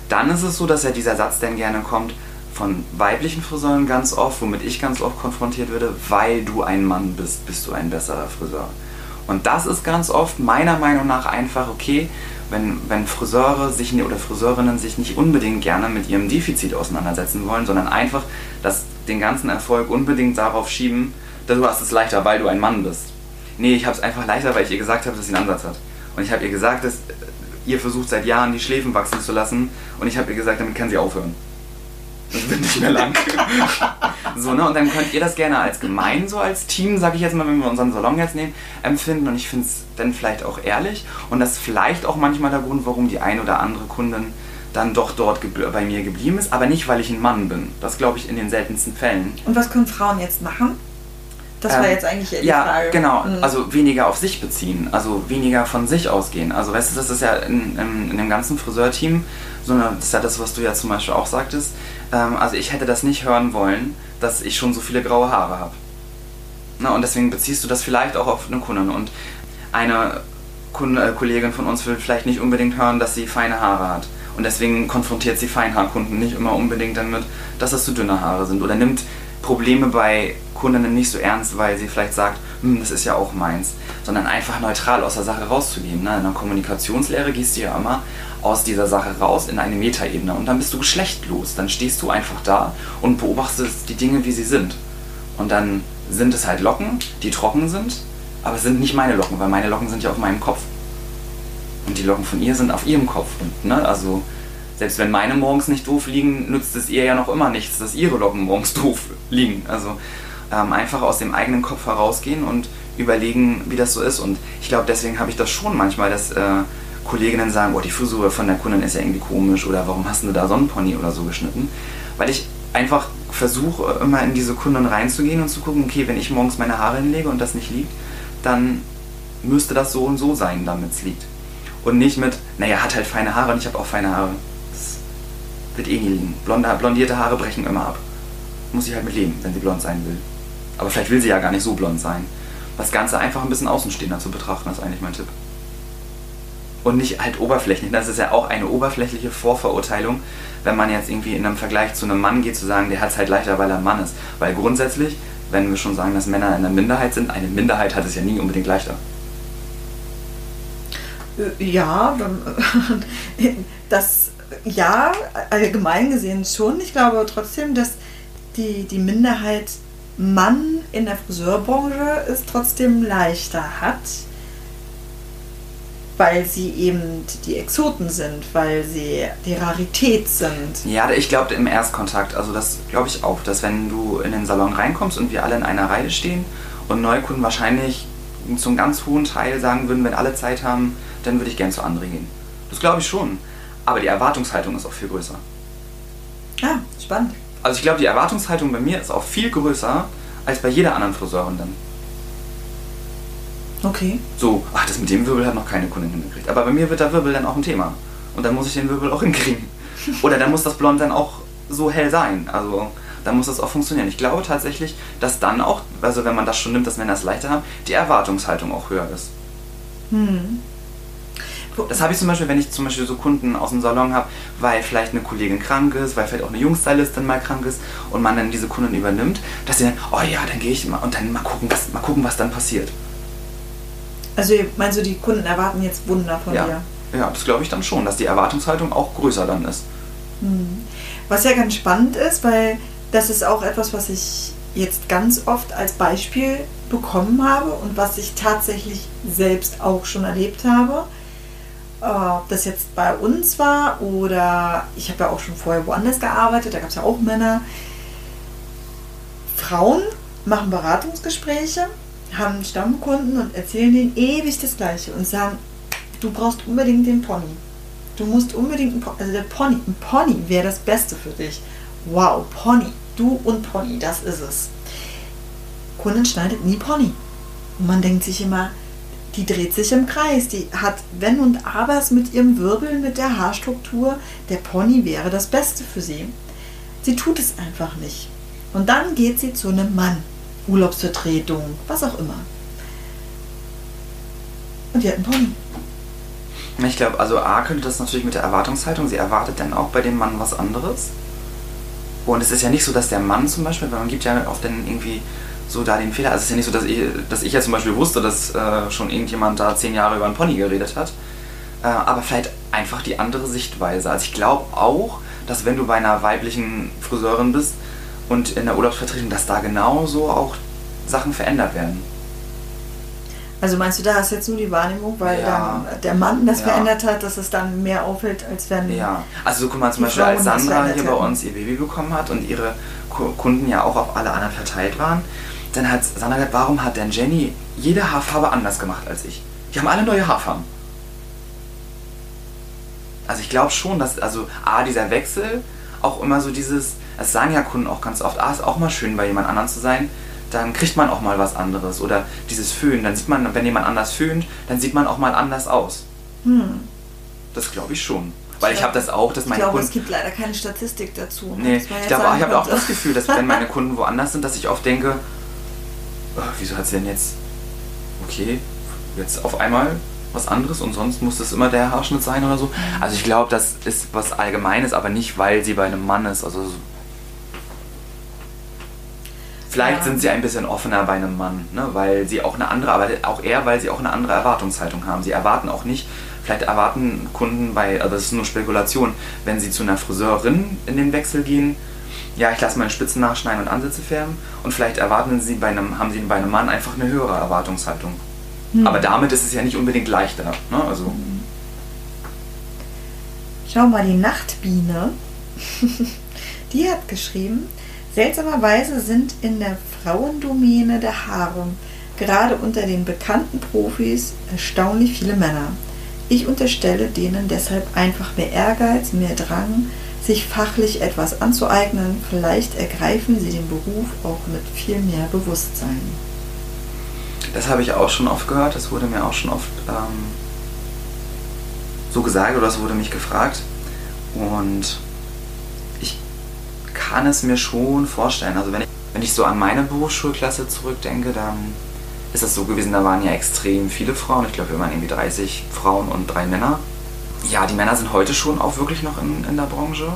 Dann ist es so, dass ja dieser Satz dann gerne kommt von weiblichen Friseuren ganz oft, womit ich ganz oft konfrontiert werde, weil du ein Mann bist, bist du ein besserer Friseur. Und das ist ganz oft meiner Meinung nach einfach okay, wenn, wenn Friseure sich oder Friseurinnen sich nicht unbedingt gerne mit ihrem Defizit auseinandersetzen wollen, sondern einfach das, den ganzen Erfolg unbedingt darauf schieben, dass du hast es leichter, weil du ein Mann bist. Nee, ich habe es einfach leichter, weil ich ihr gesagt habe, dass sie einen Ansatz hat. Und ich habe ihr gesagt, dass ihr versucht seit Jahren die Schläfen wachsen zu lassen und ich habe ihr gesagt, damit kann sie aufhören. Das wird nicht mehr lang. so, ne? Und dann könnt ihr das gerne als gemein, so als Team, sag ich jetzt mal, wenn wir unseren Salon jetzt nehmen, empfinden. Und ich finde es dann vielleicht auch ehrlich. Und das ist vielleicht auch manchmal der Grund, warum die ein oder andere Kundin dann doch dort bei mir geblieben ist. Aber nicht, weil ich ein Mann bin. Das glaube ich in den seltensten Fällen. Und was können Frauen jetzt machen? Das war Ähm, jetzt eigentlich eher die ja, Frage. genau. Mhm. Also weniger auf sich beziehen, also weniger von sich ausgehen. Also weißt du, das ist ja in, in, in dem ganzen Friseurteam, so eine, das ist ja das, was du ja zum Beispiel auch sagtest. Ähm, also ich hätte das nicht hören wollen, dass ich schon so viele graue Haare habe. Na, und deswegen beziehst du das vielleicht auch auf eine Kundin. Und eine Kunde, äh, Kollegin von uns will vielleicht nicht unbedingt hören, dass sie feine Haare hat. Und deswegen konfrontiert sie Feinhaarkunden nicht immer unbedingt damit, dass das zu dünne Haare sind. Oder nimmt Probleme bei Kundinnen nicht so ernst, weil sie vielleicht sagt, hm, das ist ja auch meins. Sondern einfach neutral aus der Sache rauszugehen. Ne? In der Kommunikationslehre gehst du ja immer aus dieser Sache raus in eine Metaebene. Und dann bist du geschlechtlos. Dann stehst du einfach da und beobachtest die Dinge, wie sie sind. Und dann sind es halt Locken, die trocken sind, aber es sind nicht meine Locken, weil meine Locken sind ja auf meinem Kopf. Und die Locken von ihr sind auf ihrem Kopf. Und, ne, also, selbst wenn meine morgens nicht doof liegen, nützt es ihr ja noch immer nichts, dass ihre Locken morgens doof liegen. Also ähm, einfach aus dem eigenen Kopf herausgehen und überlegen, wie das so ist. Und ich glaube, deswegen habe ich das schon manchmal, dass äh, Kolleginnen sagen, oh, die Frisur von der Kundin ist ja irgendwie komisch oder warum hast du da so einen Pony oder so geschnitten? Weil ich einfach versuche, immer in diese Kunden reinzugehen und zu gucken, okay, wenn ich morgens meine Haare hinlege und das nicht liegt, dann müsste das so und so sein, damit es liegt. Und nicht mit, naja, hat halt feine Haare und ich habe auch feine Haare. Wird eh nie liegen. Blonde, blondierte Haare brechen immer ab. Muss ich halt mit leben, wenn sie blond sein will. Aber vielleicht will sie ja gar nicht so blond sein. Das Ganze einfach ein bisschen außenstehender zu betrachten, ist eigentlich mein Tipp. Und nicht halt oberflächlich. Das ist ja auch eine oberflächliche Vorverurteilung, wenn man jetzt irgendwie in einem Vergleich zu einem Mann geht, zu sagen, der hat es halt leichter, weil er ein Mann ist. Weil grundsätzlich, wenn wir schon sagen, dass Männer in der Minderheit sind, eine Minderheit hat es ja nie unbedingt leichter. Äh, Ja, dann- das ja, allgemein gesehen schon. Ich glaube trotzdem, dass die, die Minderheit Mann in der Friseurbranche es trotzdem leichter hat, weil sie eben die Exoten sind, weil sie die Rarität sind. Ja, ich glaube im Erstkontakt, also das glaube ich auch, dass wenn du in den Salon reinkommst und wir alle in einer Reihe stehen und Neukunden wahrscheinlich zum ganz hohen Teil sagen würden, wenn alle Zeit haben, dann würde ich gern zu anderen gehen. Das glaube ich schon. Aber die Erwartungshaltung ist auch viel größer. Ah, spannend. Also ich glaube, die Erwartungshaltung bei mir ist auch viel größer als bei jeder anderen Friseurin dann. Okay. So, ach, das mit dem Wirbel hat noch keine Kundin hingekriegt. Aber bei mir wird der Wirbel dann auch ein Thema. Und dann muss ich den Wirbel auch hinkriegen. Oder dann muss das Blond dann auch so hell sein. Also dann muss das auch funktionieren. Ich glaube tatsächlich, dass dann auch, also wenn man das schon nimmt, dass Männer es leichter haben, die Erwartungshaltung auch höher ist. Hm. Das habe ich zum Beispiel, wenn ich zum Beispiel so Kunden aus dem Salon habe, weil vielleicht eine Kollegin krank ist, weil vielleicht auch eine Jungstylistin mal krank ist und man dann diese Kunden übernimmt, dass sie dann, oh ja, dann gehe ich mal und dann mal gucken, was, mal gucken, was dann passiert. Also meinst du, die Kunden erwarten jetzt Wunder von ja. dir? Ja, das glaube ich dann schon, dass die Erwartungshaltung auch größer dann ist. Hm. Was ja ganz spannend ist, weil das ist auch etwas, was ich jetzt ganz oft als Beispiel bekommen habe und was ich tatsächlich selbst auch schon erlebt habe. Ob das jetzt bei uns war oder ich habe ja auch schon vorher woanders gearbeitet, da gab es ja auch Männer. Frauen machen Beratungsgespräche haben Stammkunden und erzählen denen ewig das Gleiche und sagen, du brauchst unbedingt den Pony. Du musst unbedingt einen also der Pony, ein Pony wäre das Beste für dich. Wow, Pony, du und Pony, das ist es. Kundin schneidet nie Pony. Und man denkt sich immer, die dreht sich im Kreis. Die hat Wenn und Abers mit ihrem Wirbel, mit der Haarstruktur. Der Pony wäre das Beste für sie. Sie tut es einfach nicht. Und dann geht sie zu einem Mann. Urlaubsvertretung, was auch immer. Und die hat einen Pony. Ich glaube, also A könnte das natürlich mit der Erwartungshaltung, sie erwartet dann auch bei dem Mann was anderes. Und es ist ja nicht so, dass der Mann zum Beispiel, weil man gibt ja oft dann irgendwie so da den Fehler, also es ist ja nicht so, dass ich, dass ich ja zum Beispiel wusste, dass äh, schon irgendjemand da zehn Jahre über einen Pony geredet hat. Äh, aber vielleicht einfach die andere Sichtweise. Also ich glaube auch, dass wenn du bei einer weiblichen Friseurin bist, und in der Urlaubsvertretung, dass da genauso auch Sachen verändert werden. Also meinst du, da hast jetzt nur die Wahrnehmung, weil Ja. dann der Mann das Ja. verändert hat, dass es dann mehr auffällt, als wenn. Ja, also so guck mal zum Beispiel, als Sandra hier bei uns ihr Baby bekommen hat und ihre Ku- Kunden ja auch auf alle anderen verteilt waren, dann hat Sandra gesagt, warum hat denn Jenny jede Haarfarbe anders gemacht als ich? Die haben alle neue Haarfarben. Also ich glaube schon, dass also A, dieser Wechsel, auch immer so dieses, das sagen ja Kunden auch ganz oft, ah, ist auch mal schön bei jemand anderem zu sein, dann kriegt man auch mal was anderes. Oder dieses Föhnen, dann sieht man, wenn jemand anders föhnt, dann sieht man auch mal anders aus. Hm. Das glaube ich schon. Weil ich Ja. habe das auch, dass Ich meine glaube, Kunden... es gibt leider keine Statistik dazu. Nee, dass man ich glaube, sagen ich habe auch das Gefühl, dass wenn meine Kunden woanders sind, dass ich oft denke, oh, wieso hat sie denn jetzt, okay, jetzt auf einmal was anderes und sonst muss das immer der Haarschnitt sein oder so. Also ich glaube, das ist was Allgemeines, aber nicht, weil sie bei einem Mann ist. Also so- Vielleicht Ja. sind sie ein bisschen offener bei einem Mann, ne? weil sie auch eine andere, aber auch eher, weil sie auch eine andere Erwartungshaltung haben. Sie erwarten auch nicht, vielleicht erwarten Kunden bei, also das ist nur Spekulation, wenn sie zu einer Friseurin in den Wechsel gehen, ja, ich lasse meine Spitzen nachschneiden und Ansätze färben und vielleicht erwarten sie bei einem, haben sie bei einem Mann einfach eine höhere Erwartungshaltung. Hm. Aber damit ist es ja nicht unbedingt leichter. Ne? Also, Schau mal, die Nachtbiene, die hat geschrieben, seltsamerweise sind in der Frauendomäne der Haare gerade unter den bekannten Profis erstaunlich viele Männer. Ich unterstelle denen deshalb einfach mehr Ehrgeiz, mehr Drang, sich fachlich etwas anzueignen. Vielleicht ergreifen sie den Beruf auch mit viel mehr Bewusstsein. Das habe ich auch schon oft gehört, das wurde mir auch schon oft ähm, so gesagt oder es wurde mich gefragt. Und ich kann es mir schon vorstellen. Also wenn ich, wenn ich so an meine Berufsschulklasse zurückdenke, dann ist es so gewesen, da waren ja extrem viele Frauen. Ich glaube, wir waren irgendwie 30 Frauen und drei Männer. Ja, die Männer sind heute schon auch wirklich noch in, in der Branche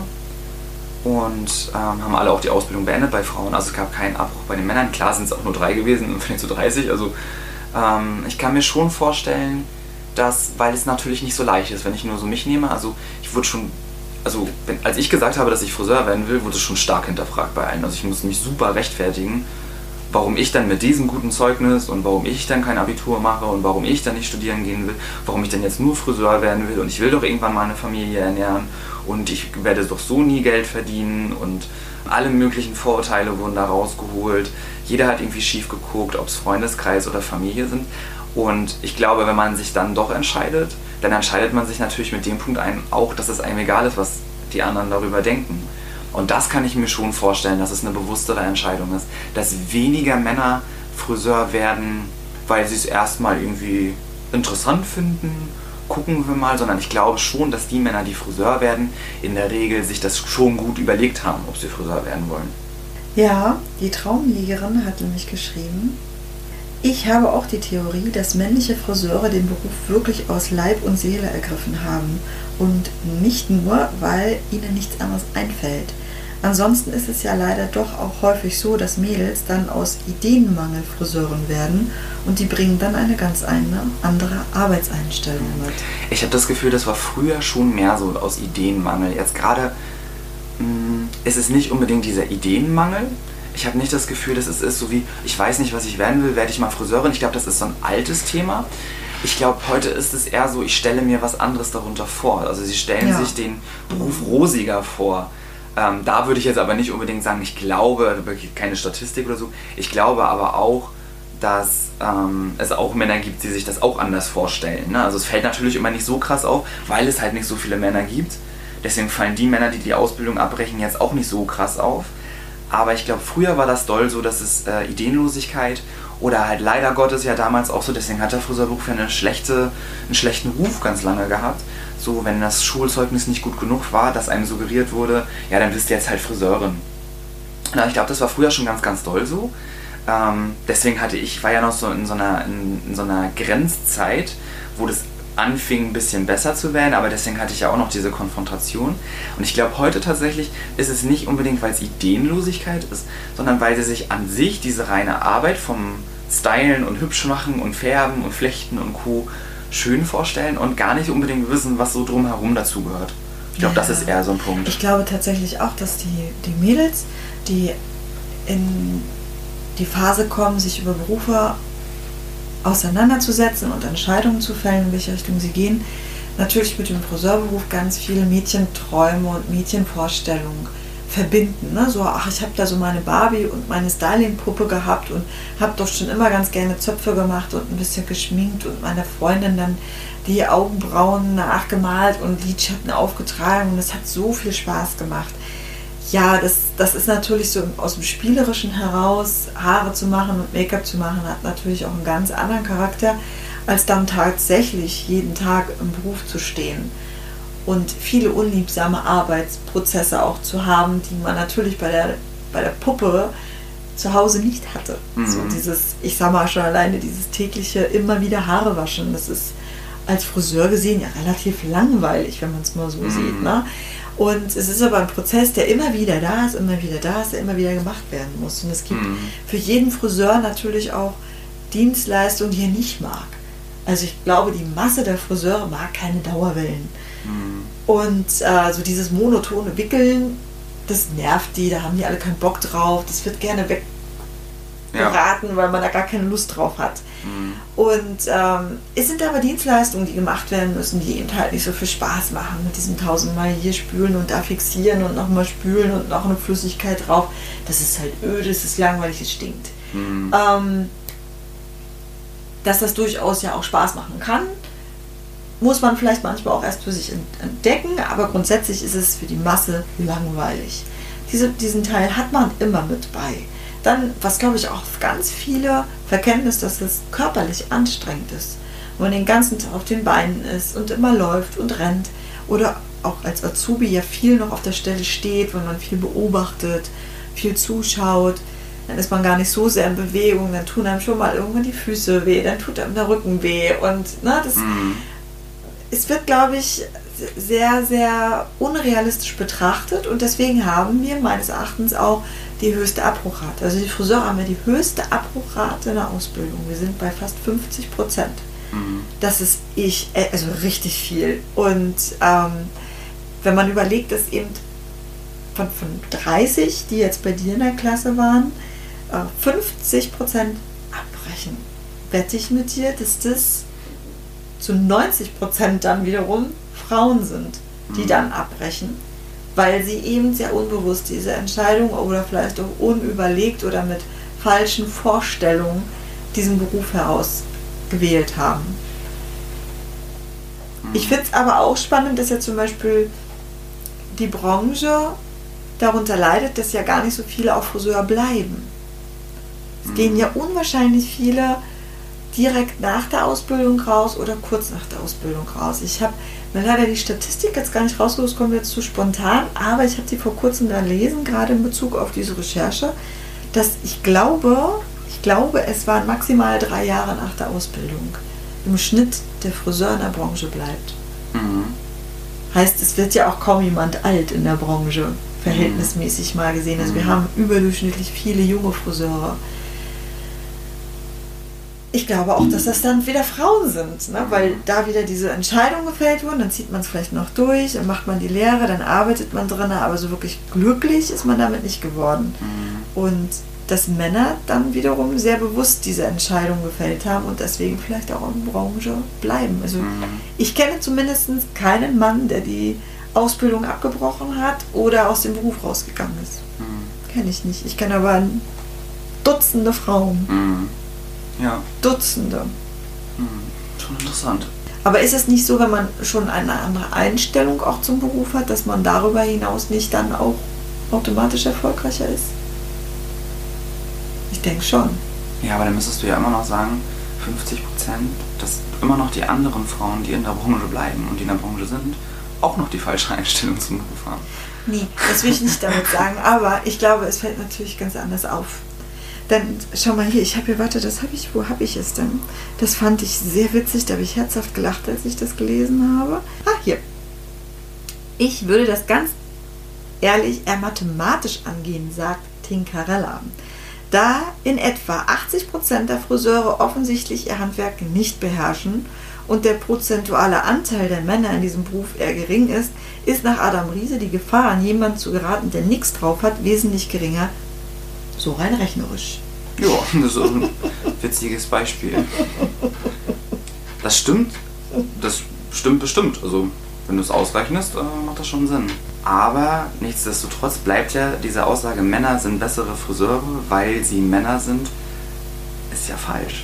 und ähm, haben alle auch die Ausbildung beendet bei Frauen. Also es gab keinen Abbruch bei den Männern. Klar sind es auch nur drei gewesen vielleicht so 30. Also ähm, ich kann mir schon vorstellen, dass, weil es natürlich nicht so leicht ist, wenn ich nur so mich nehme. Also ich wurde schon, also wenn, als ich gesagt habe, dass ich Friseur werden will, wurde es schon stark hinterfragt bei allen. Also ich musste mich super rechtfertigen. Warum ich dann mit diesem guten Zeugnis und warum ich dann kein Abitur mache und warum ich dann nicht studieren gehen will, warum ich dann jetzt nur Friseur werden will und ich will doch irgendwann mal eine Familie ernähren und ich werde doch so nie Geld verdienen und alle möglichen Vorurteile wurden da rausgeholt. Jeder hat irgendwie schief geguckt, ob es Freundeskreis oder Familie sind. Und ich glaube, wenn man sich dann doch entscheidet, dann entscheidet man sich natürlich mit dem Punkt ein, auch, dass es einem egal ist, was die anderen darüber denken. Und das kann ich mir schon vorstellen, dass es eine bewusstere Entscheidung ist, dass weniger Männer Friseur werden, weil sie es erstmal irgendwie interessant finden, gucken wir mal, sondern ich glaube schon, dass die Männer, die Friseur werden, in der Regel sich das schon gut überlegt haben, ob sie Friseur werden wollen. Ja, die Traumjägerin hat nämlich geschrieben, ich habe auch die Theorie, dass männliche Friseure den Beruf wirklich aus Leib und Seele ergriffen haben und nicht nur, weil ihnen nichts anderes einfällt. Ansonsten ist es ja leider doch auch häufig so, dass Mädels dann aus Ideenmangel Friseuren werden und die bringen dann eine ganz eine andere Arbeitseinstellung mit. Ich habe das Gefühl, das war früher schon mehr so aus Ideenmangel. Jetzt gerade mm, ist es nicht unbedingt dieser Ideenmangel. Ich habe nicht das Gefühl, dass es ist so wie, ich weiß nicht, was ich werden will, werde ich mal Friseurin. Ich glaube, das ist so ein altes Thema. Ich glaube, heute ist es eher so, ich stelle mir was anderes darunter vor. Also sie stellen ja. sich den Beruf rosiger vor. Ähm, da würde ich jetzt aber nicht unbedingt sagen, ich glaube, wirklich keine Statistik oder so, ich glaube aber auch, dass ähm, es auch Männer gibt, die sich das auch anders vorstellen. Ne? Also es fällt natürlich immer nicht so krass auf, weil es halt nicht so viele Männer gibt. Deswegen fallen die Männer, die die Ausbildung abbrechen, jetzt auch nicht so krass auf. Aber ich glaube, früher war das doll so, dass es äh, Ideenlosigkeit oder halt leider Gottes ja damals auch so, deswegen hat der Friseurberuf ja eine schlechte, einen schlechten Ruf ganz lange gehabt so, wenn das Schulzeugnis nicht gut genug war, dass einem suggeriert wurde, ja, dann bist du jetzt halt Friseurin. Na, ich glaube, das war früher schon ganz, ganz doll so. Ähm, deswegen hatte ich, war ja noch so in so einer, in, in so einer Grenzzeit, wo das anfing ein bisschen besser zu werden, aber deswegen hatte ich ja auch noch diese Konfrontation. Und ich glaube, heute tatsächlich ist es nicht unbedingt, weil es Ideenlosigkeit ist, sondern weil sie sich an sich diese reine Arbeit vom Stylen und hübsch machen und färben und flechten und Co schön vorstellen und gar nicht unbedingt wissen, was so drumherum dazugehört. Ich glaube, ja. das ist eher so ein Punkt. Ich glaube tatsächlich auch, dass die, die Mädels, die in die Phase kommen, sich über Berufe auseinanderzusetzen und Entscheidungen zu fällen, in welche Richtung sie gehen, natürlich mit dem Friseurberuf ganz viele Mädchenträume und Mädchenvorstellungen verbinden. Ne? So, ach, ich habe da so meine Barbie und meine Styling-Puppe gehabt und habe doch schon immer ganz gerne Zöpfe gemacht und ein bisschen geschminkt und meiner Freundin dann die Augenbrauen nachgemalt und Lidschatten aufgetragen und es hat so viel Spaß gemacht. Ja, das, das ist natürlich so aus dem Spielerischen heraus, Haare zu machen und Make-up zu machen, hat natürlich auch einen ganz anderen Charakter, als dann tatsächlich jeden Tag im Beruf zu stehen und viele unliebsame Arbeitsprozesse auch zu haben, die man natürlich bei der, bei der Puppe zu Hause nicht hatte. Mhm. So dieses, ich sag mal schon alleine dieses tägliche immer wieder Haare waschen, das ist als Friseur gesehen ja relativ langweilig, wenn man es mal so mhm. sieht. Ne? Und es ist aber ein Prozess, der immer wieder da ist, immer wieder da ist, der immer wieder gemacht werden muss. Und es gibt mhm. für jeden Friseur natürlich auch Dienstleistungen, die er nicht mag. Also ich glaube, die Masse der Friseure mag keine Dauerwellen. Mhm. Und äh, so dieses monotone Wickeln, das nervt die, da haben die alle keinen Bock drauf, das wird gerne weggeraten, ja. weil man da gar keine Lust drauf hat. Mhm. Und ähm, es sind aber Dienstleistungen, die gemacht werden müssen, die eben halt nicht so viel Spaß machen, mit diesem tausendmal hier spülen und da fixieren und nochmal spülen und noch eine Flüssigkeit drauf. Das ist halt öde, das ist langweilig, es stinkt. Mhm. Ähm, dass das durchaus ja auch Spaß machen kann, muss man vielleicht manchmal auch erst für sich entdecken, aber grundsätzlich ist es für die Masse langweilig. Diese, diesen Teil hat man immer mit bei. Dann, was glaube ich auch ganz viele verkennen, ist, dass es körperlich anstrengend ist. Wenn man den ganzen Tag auf den Beinen ist und immer läuft und rennt oder auch als Azubi ja viel noch auf der Stelle steht, wenn man viel beobachtet, viel zuschaut, dann ist man gar nicht so sehr in Bewegung, dann tun einem schon mal irgendwann die Füße weh, dann tut einem der Rücken weh und ne, das, mhm es wird, glaube ich, sehr, sehr unrealistisch betrachtet und deswegen haben wir meines Erachtens auch die höchste Abbruchrate. Also die Friseure haben ja die höchste Abbruchrate in der Ausbildung. Wir sind bei fast 50 Prozent. Mhm. Das ist ich, äh, also richtig viel. Und ähm, wenn man überlegt, dass eben von, von 30, die jetzt bei dir in der Klasse waren, 50% äh, abbrechen. Wette ich mit dir, dass das zu 90% dann wiederum Frauen sind, die mhm. dann abbrechen, weil sie eben sehr unbewusst diese Entscheidung oder vielleicht auch unüberlegt oder mit falschen Vorstellungen diesen Beruf herausgewählt haben. Ich mhm. finde es aber auch spannend, dass ja zum Beispiel die Branche darunter leidet, dass ja gar nicht so viele auch Friseur bleiben. Es gehen mhm. ja unwahrscheinlich viele direkt nach der Ausbildung raus oder kurz nach der Ausbildung raus. Ich habe mir leider die Statistik jetzt gar nicht rausgesucht, kommt jetzt zu spontan, aber ich habe sie vor kurzem gelesen, gerade in Bezug auf diese Recherche, dass ich glaube, ich glaube, es waren maximal drei Jahre nach der Ausbildung im Schnitt der Friseur in der Branche bleibt. Mhm. Heißt, es wird ja auch kaum jemand alt in der Branche, verhältnismäßig mal gesehen. Also wir mhm. haben überdurchschnittlich viele junge Friseure. Ich glaube auch, dass das dann wieder Frauen sind, ne? weil da wieder diese Entscheidungen gefällt wurden, dann zieht man es vielleicht noch durch, dann macht man die Lehre, dann arbeitet man drin, aber so wirklich glücklich ist man damit nicht geworden. Mhm. Und dass Männer dann wiederum sehr bewusst diese Entscheidung gefällt haben und deswegen vielleicht auch in der Branche bleiben. Also mhm. ich kenne zumindest keinen Mann, der die Ausbildung abgebrochen hat oder aus dem Beruf rausgegangen ist. Mhm. Kenne ich nicht. Ich kenne aber Dutzende Frauen. Ja. Dutzende. Mhm. Schon interessant. Aber ist es nicht so, wenn man schon eine andere Einstellung auch zum Beruf hat, dass man darüber hinaus nicht dann auch automatisch erfolgreicher ist? Ich denke schon. Ja, aber dann müsstest du ja immer noch sagen, 50 Prozent, dass immer noch die anderen Frauen, die in der Branche bleiben und die in der Branche sind, auch noch die falsche Einstellung zum Beruf haben. Nee, das will ich nicht damit sagen, aber ich glaube, es fällt natürlich ganz anders auf. Dann schau mal hier, ich habe hier, warte, das habe ich, wo habe ich es denn? Das fand ich sehr witzig, da habe ich herzhaft gelacht, als ich das gelesen habe. Ah, hier. Ich würde das ganz ehrlich eher mathematisch angehen, sagt Tinkarella da in etwa 80% der Friseure offensichtlich ihr Handwerk nicht beherrschen und der prozentuale Anteil der Männer in diesem Beruf eher gering ist, ist nach Adam Riese die Gefahr, an jemanden zu geraten, der nichts drauf hat, wesentlich geringer. So rein rechnerisch. Ja, das ist ein witziges Beispiel. Das stimmt. Das stimmt bestimmt. Also, wenn du es ausrechnest, äh, macht das schon Sinn. Aber nichtsdestotrotz bleibt ja diese Aussage, Männer sind bessere Friseure, weil sie Männer sind, ist ja falsch.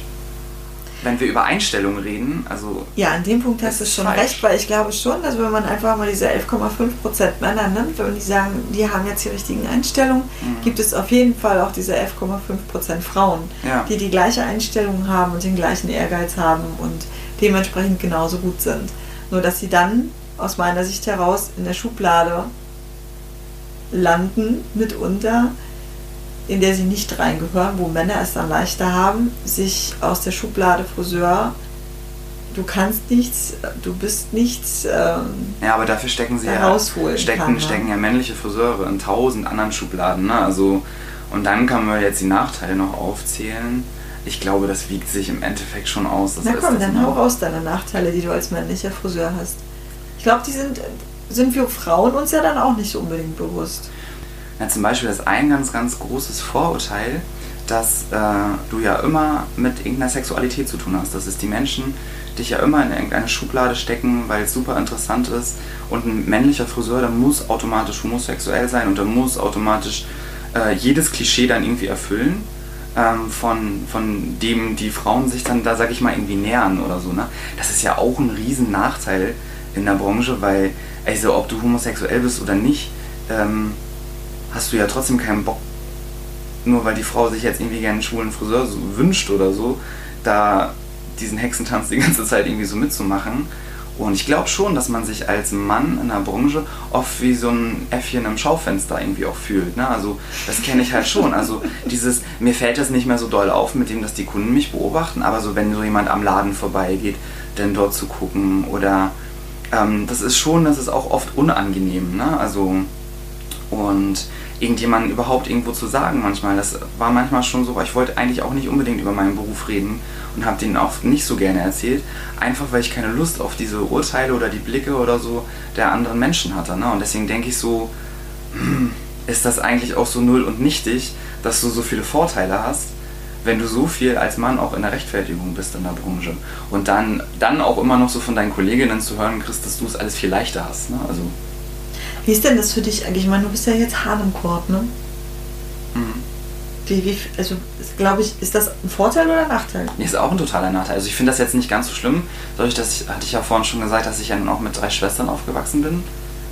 Wenn wir über Einstellungen reden, also. Ja, an dem Punkt hast du schon falsch. recht, weil ich glaube schon, dass wenn man einfach mal diese 11,5% Männer nimmt, wenn die sagen, die haben jetzt die richtigen Einstellungen, mhm. gibt es auf jeden Fall auch diese 11,5% Frauen, ja. die die gleiche Einstellung haben und den gleichen Ehrgeiz haben und dementsprechend genauso gut sind. Nur dass sie dann aus meiner Sicht heraus in der Schublade landen, mitunter, in der sie nicht reingehören, wo Männer es dann leichter haben, sich aus der Schublade Friseur, du kannst nichts, du bist nichts. Ähm, ja, aber dafür stecken sie ja, stecken, kann, ne? stecken ja männliche Friseure in tausend anderen Schubladen. Ne? Also, und dann kann man jetzt die Nachteile noch aufzählen. Ich glaube, das wiegt sich im Endeffekt schon aus. Na komm, dann hau raus deine Nachteile, die du als männlicher Friseur hast. Ich glaube, die sind, sind wir Frauen uns ja dann auch nicht so unbedingt bewusst. Ja, zum Beispiel ist ein ganz, ganz großes Vorurteil, dass äh, du ja immer mit irgendeiner Sexualität zu tun hast. Das ist die Menschen dich ja immer in irgendeine Schublade stecken, weil es super interessant ist. Und ein männlicher Friseur, der muss automatisch homosexuell sein und der muss automatisch äh, jedes Klischee dann irgendwie erfüllen. Ähm, von, von dem die Frauen sich dann da, sag ich mal, irgendwie nähern oder so. Ne? Das ist ja auch ein riesen Nachteil, in der Branche, weil, also ob du homosexuell bist oder nicht, ähm, hast du ja trotzdem keinen Bock, nur weil die Frau sich jetzt irgendwie gerne einen schwulen Friseur so wünscht oder so, da diesen Hexentanz die ganze Zeit irgendwie so mitzumachen. Und ich glaube schon, dass man sich als Mann in der Branche oft wie so ein Äffchen im Schaufenster irgendwie auch fühlt. Ne? Also das kenne ich halt schon. Also dieses, mir fällt das nicht mehr so doll auf mit dem, dass die Kunden mich beobachten, aber so wenn so jemand am Laden vorbeigeht, dann dort zu gucken oder ähm, das ist schon, das ist auch oft unangenehm, ne? Also und irgendjemanden überhaupt irgendwo zu sagen manchmal, das war manchmal schon so, ich wollte eigentlich auch nicht unbedingt über meinen Beruf reden und habe den auch nicht so gerne erzählt, einfach weil ich keine Lust auf diese Urteile oder die Blicke oder so der anderen Menschen hatte, ne? Und deswegen denke ich so, hm, ist das eigentlich auch so null und nichtig, dass du so viele Vorteile hast, wenn du so viel als Mann auch in der Rechtfertigung bist in der Branche. Und dann, dann auch immer noch so von deinen Kolleginnen zu hören kriegst, dass du es alles viel leichter hast. Ne? Also, Wie ist denn das für dich eigentlich? Ich meine, du bist ja jetzt hart im Korb, ne? mhm. Wie, wie, also, glaube ich, ist das ein Vorteil oder ein Nachteil? Nee, ist auch ein totaler Nachteil. Also ich finde das jetzt nicht ganz so schlimm. Dadurch, dass ich, hatte ich ja vorhin schon gesagt, dass ich ja nun auch mit drei Schwestern aufgewachsen bin.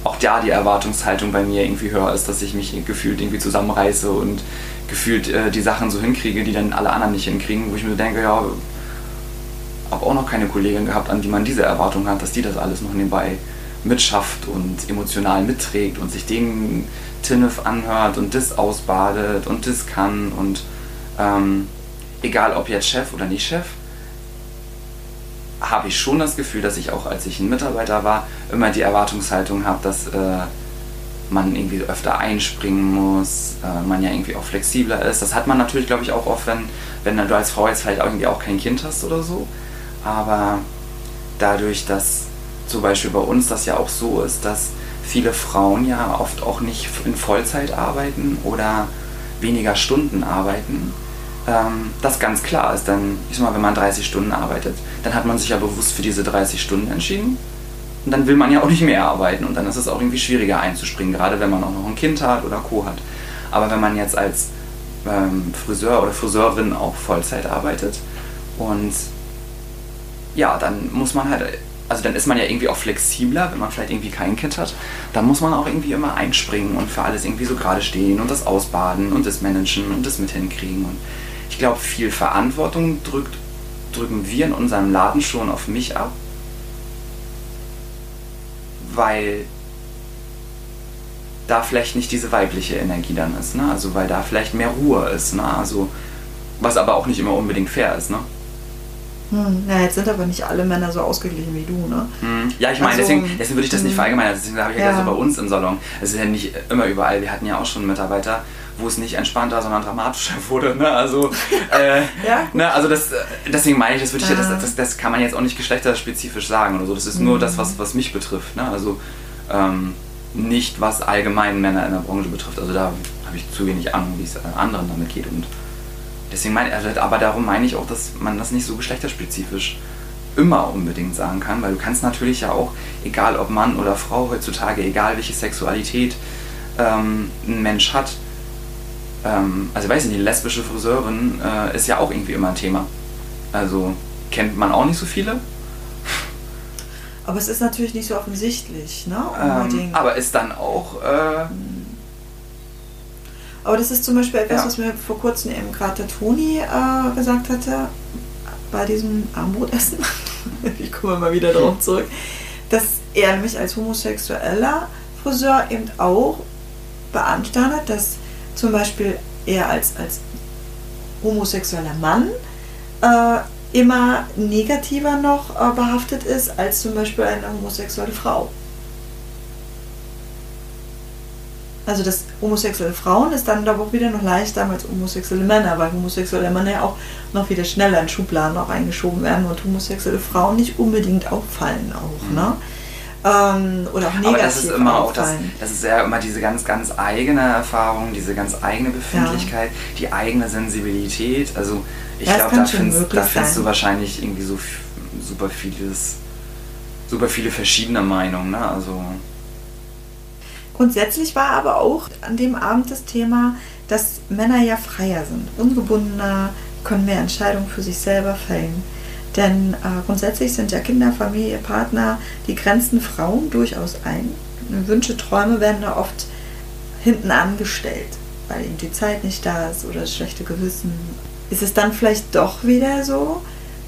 Auch da die Erwartungshaltung bei mir irgendwie höher ist, dass ich mich gefühlt irgendwie zusammenreiße und gefühlt äh, die Sachen so hinkriege, die dann alle anderen nicht hinkriegen, wo ich mir denke, ja, habe auch noch keine Kollegin gehabt, an die man diese Erwartung hat, dass die das alles noch nebenbei mitschafft und emotional mitträgt und sich den Tinnef anhört und das ausbadet und das kann und ähm, egal ob jetzt Chef oder nicht Chef, habe ich schon das Gefühl, dass ich auch als ich ein Mitarbeiter war, immer die Erwartungshaltung habe, dass äh, man irgendwie öfter einspringen muss, äh, man ja irgendwie auch flexibler ist. Das hat man natürlich, glaube ich, auch oft, wenn, wenn du als Frau jetzt vielleicht irgendwie auch kein Kind hast oder so. Aber dadurch, dass zum Beispiel bei uns das ja auch so ist, dass viele Frauen ja oft auch nicht in Vollzeit arbeiten oder weniger Stunden arbeiten, ähm, das ganz klar ist. Dann, ich sag mal, wenn man 30 Stunden arbeitet, dann hat man sich ja bewusst für diese 30 Stunden entschieden. Und dann will man ja auch nicht mehr arbeiten und dann ist es auch irgendwie schwieriger einzuspringen, gerade wenn man auch noch ein Kind hat oder Co. hat. Aber wenn man jetzt als ähm, Friseur oder Friseurin auch Vollzeit arbeitet und ja, dann muss man halt, also dann ist man ja irgendwie auch flexibler, wenn man vielleicht irgendwie kein Kind hat. Dann muss man auch irgendwie immer einspringen und für alles irgendwie so gerade stehen und das ausbaden und das managen und das mit hinkriegen. Und ich glaube, viel Verantwortung drückt, drücken wir in unserem Laden schon auf mich ab, weil da vielleicht nicht diese weibliche Energie dann ist, ne? Also weil da vielleicht mehr Ruhe ist, ne? Also was aber auch nicht immer unbedingt fair ist, ne? Hm, na, jetzt sind aber nicht alle Männer so ausgeglichen wie du, ne? Hm. Ja, ich meine, Also, deswegen, deswegen würde ich das nicht hm. verallgemeinern. Deswegen habe ich ja Ja. gesagt, so bei uns im Salon. Es ist ja nicht immer überall. Wir hatten ja auch schon Mitarbeiter, wo es nicht entspannter, sondern dramatischer wurde. Ne? Also, äh, Ja, ne? also das, deswegen meine ich, das, würde ich, ja- Ah. das, das, das kann man jetzt auch nicht geschlechterspezifisch sagen oder so. Das ist nur Mhm. das, was, was mich betrifft. Ne? Also ähm, nicht, was allgemein Männer in der Branche betrifft. Also da habe ich zu wenig Ahnung, wie es anderen damit geht. Und deswegen meine also, aber darum meine ich auch, dass man das nicht so geschlechterspezifisch immer unbedingt sagen kann, weil du kannst natürlich ja auch, egal ob Mann oder Frau heutzutage, egal welche Sexualität ähm, ein Mensch hat, ähm, also ich weiß nicht, die lesbische Friseurin äh, ist ja auch irgendwie immer ein Thema. Also kennt man auch nicht so viele, Aber es ist natürlich nicht so offensichtlich, ne? ähm, aber ist dann auch, äh, Aber das ist zum Beispiel etwas, Ja. was mir vor kurzem eben gerade der Toni äh, gesagt hatte, bei diesem Armbrotessen. ich komme mal wieder darauf zurück. Dass er nämlich als homosexueller Friseur eben auch beanstandet, dass zum Beispiel er als, als homosexueller Mann äh, immer negativer noch äh, behaftet ist als zum Beispiel eine homosexuelle Frau. Also dass homosexuelle Frauen ist dann aber auch wieder noch leichter als homosexuelle Männer, weil homosexuelle Männer ja auch noch wieder schneller in Schubladen auch eingeschoben werden und homosexuelle Frauen nicht unbedingt auffallen auch, Mhm. ne? Ähm, oder auch negativ aber das ist immer auch das, das ist ja immer diese ganz, ganz eigene Erfahrung, diese ganz eigene Befindlichkeit, die eigene Sensibilität. Also ich Ja, glaube, da findest, da findest du wahrscheinlich irgendwie so super vieles, super viele verschiedene Meinungen, ne? Also Grundsätzlich war aber auch an dem Abend das Thema, dass Männer ja freier sind, ungebundener, können mehr Entscheidungen für sich selber fällen. Denn äh, grundsätzlich sind ja Kinder, Familie, Partner, die grenzen Frauen durchaus ein. Wünsche, Träume werden da oft hinten angestellt, weil eben die Zeit nicht da ist oder das schlechte Gewissen. Ist es dann vielleicht doch wieder so,